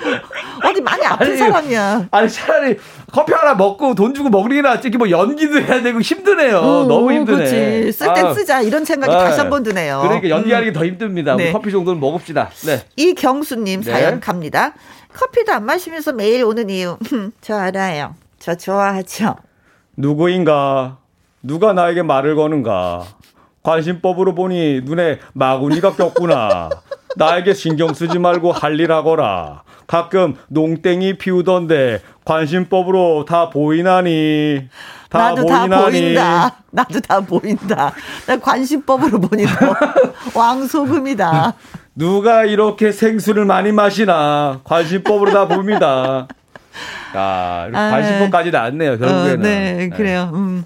어디 많이 아픈 아니, 사람이야. 아니, 차라리 커피 하나 먹고 돈 주고 낫지. 이게 뭐 연기도 해야 되고 힘드네요. 어, 너무 힘드네. 그렇지. 쓸땐 아. 쓰자. 이런 생각이 네. 다시 한 번 드네요. 그러니까 연기하는 음. 게더 힘듭니다. 네. 커피 정도는 먹읍시다. 네. 이경수님 네. 사연 갑니다. 커피도 안 마시면서 매일 오는 이유. 흠, [LAUGHS] 저 알아요. 저 좋아하죠. 누구인가? 누가 나에게 말을 거는가? 관심법으로 보니 눈에 마구니가 꼈구나. 나에게 신경 쓰지 말고 할 일 하거라. 가끔 농땡이 피우던데 관심법으로 다 보이나니? 다 나도 다 보이나니? 보인다. 나도 다 보인다. 나 관심법으로 보니 너 [LAUGHS] 왕소금이다. 누가 이렇게 생수를 많이 마시나? 관심법으로 다 봅니다. 야, 이렇게 아, 관심법까지 나왔네요, 결국에는. 어, 네, 그래요. 음.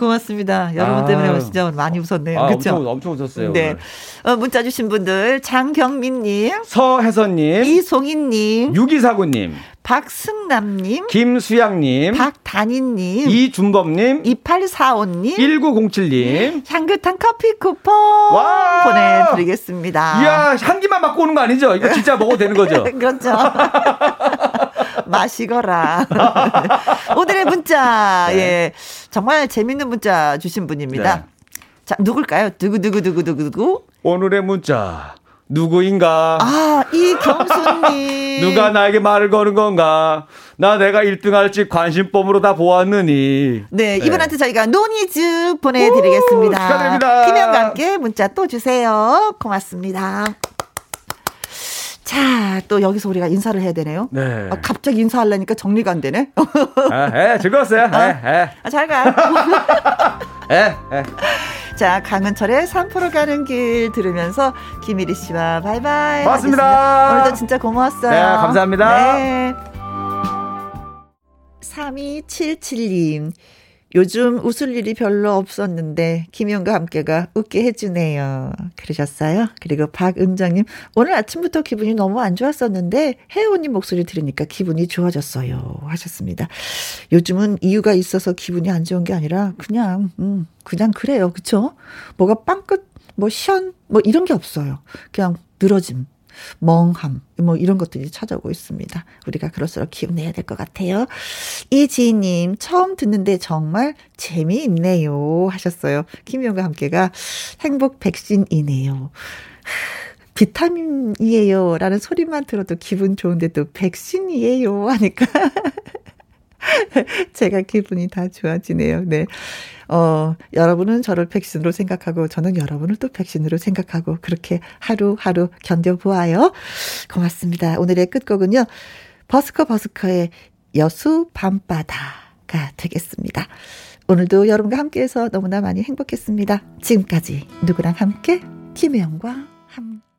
고맙습니다. 여러분 아. 때문에 진짜 많이 웃었네요. 아, 그렇죠? 엄청, 엄청 웃었어요. 네. 어, 문자 주신 분들 장경민님, 서혜선님, 이송인님, 유기사구님, 박승남님, 김수양님, 박단희님, 이준범님, 2845님, 1907님. 향긋한 커피 쿠폰 와! 보내드리겠습니다. 이야, 향기만 맡고 오는 거 아니죠? 이거 진짜 먹어도 되는 거죠? [LAUGHS] 그렇죠. 마시거라. [LAUGHS] 오늘의 문자, 네. 예. 정말 재밌는 문자 주신 분입니다. 네. 자, 누굴까요? 두구두구두구두구. 오늘의 문자. 누구인가? 아, 이경수님. [LAUGHS] 누가 나에게 말을 거는 건가? 나 내가 1등 할지 관심법으로 다 보았느니. 네, 이분한테 저희가 노니즈 보내드리겠습니다. 오, 축하드립니다. 김현과 함께 문자 또 주세요. 고맙습니다. 자, 또 여기서 우리가 인사를 해야 되네요. 네. 아, 갑자기 인사하려니까 정리가 안 되네. 아, 예, 즐거웠어요. 예, 예. 아, 잘 가. [LAUGHS] 예, 예. 자, 강은철의 산포로 가는 길 들으면서 김일희 씨와 바이바이. 고맙습니다. 하겠습니다. 오늘도 진짜 고마웠어요. 네, 감사합니다. 네. 3277님. 요즘 웃을 일이 별로 없었는데 김용과 함께가 웃게 해주네요. 그러셨어요? 그리고 박은정님 오늘 아침부터 기분이 너무 안 좋았었는데 혜원님 목소리 들으니까 기분이 좋아졌어요. 하셨습니다. 요즘은 이유가 있어서 기분이 안 좋은 게 아니라 그냥 음 그냥 그래요. 그쵸? 뭐가 빵끝 뭐 시원 뭐 이런 게 없어요. 그냥 늘어짐. 멍함, 뭐 이런 것들이 찾아오고 있습니다. 우리가 그럴수록 기운내야 될 것 같아요. 이지희님, 처음 듣는데 정말 재미있네요. 하셨어요. 김용과 함께가 행복 백신이네요. 비타민이에요. 라는 소리만 들어도 기분 좋은데 또 백신이에요. 하니까. [LAUGHS] 제가 기분이 다 좋아지네요. 네. 어, 여러분은 저를 백신으로 생각하고 저는 여러분을 또 백신으로 생각하고 그렇게 하루하루 견뎌보아요. 고맙습니다. 오늘의 끝곡은요. 버스커 버스커의 여수 밤바다가 되겠습니다. 오늘도 여러분과 함께해서 너무나 많이 행복했습니다. 지금까지 누구랑 함께 김혜영과 함께.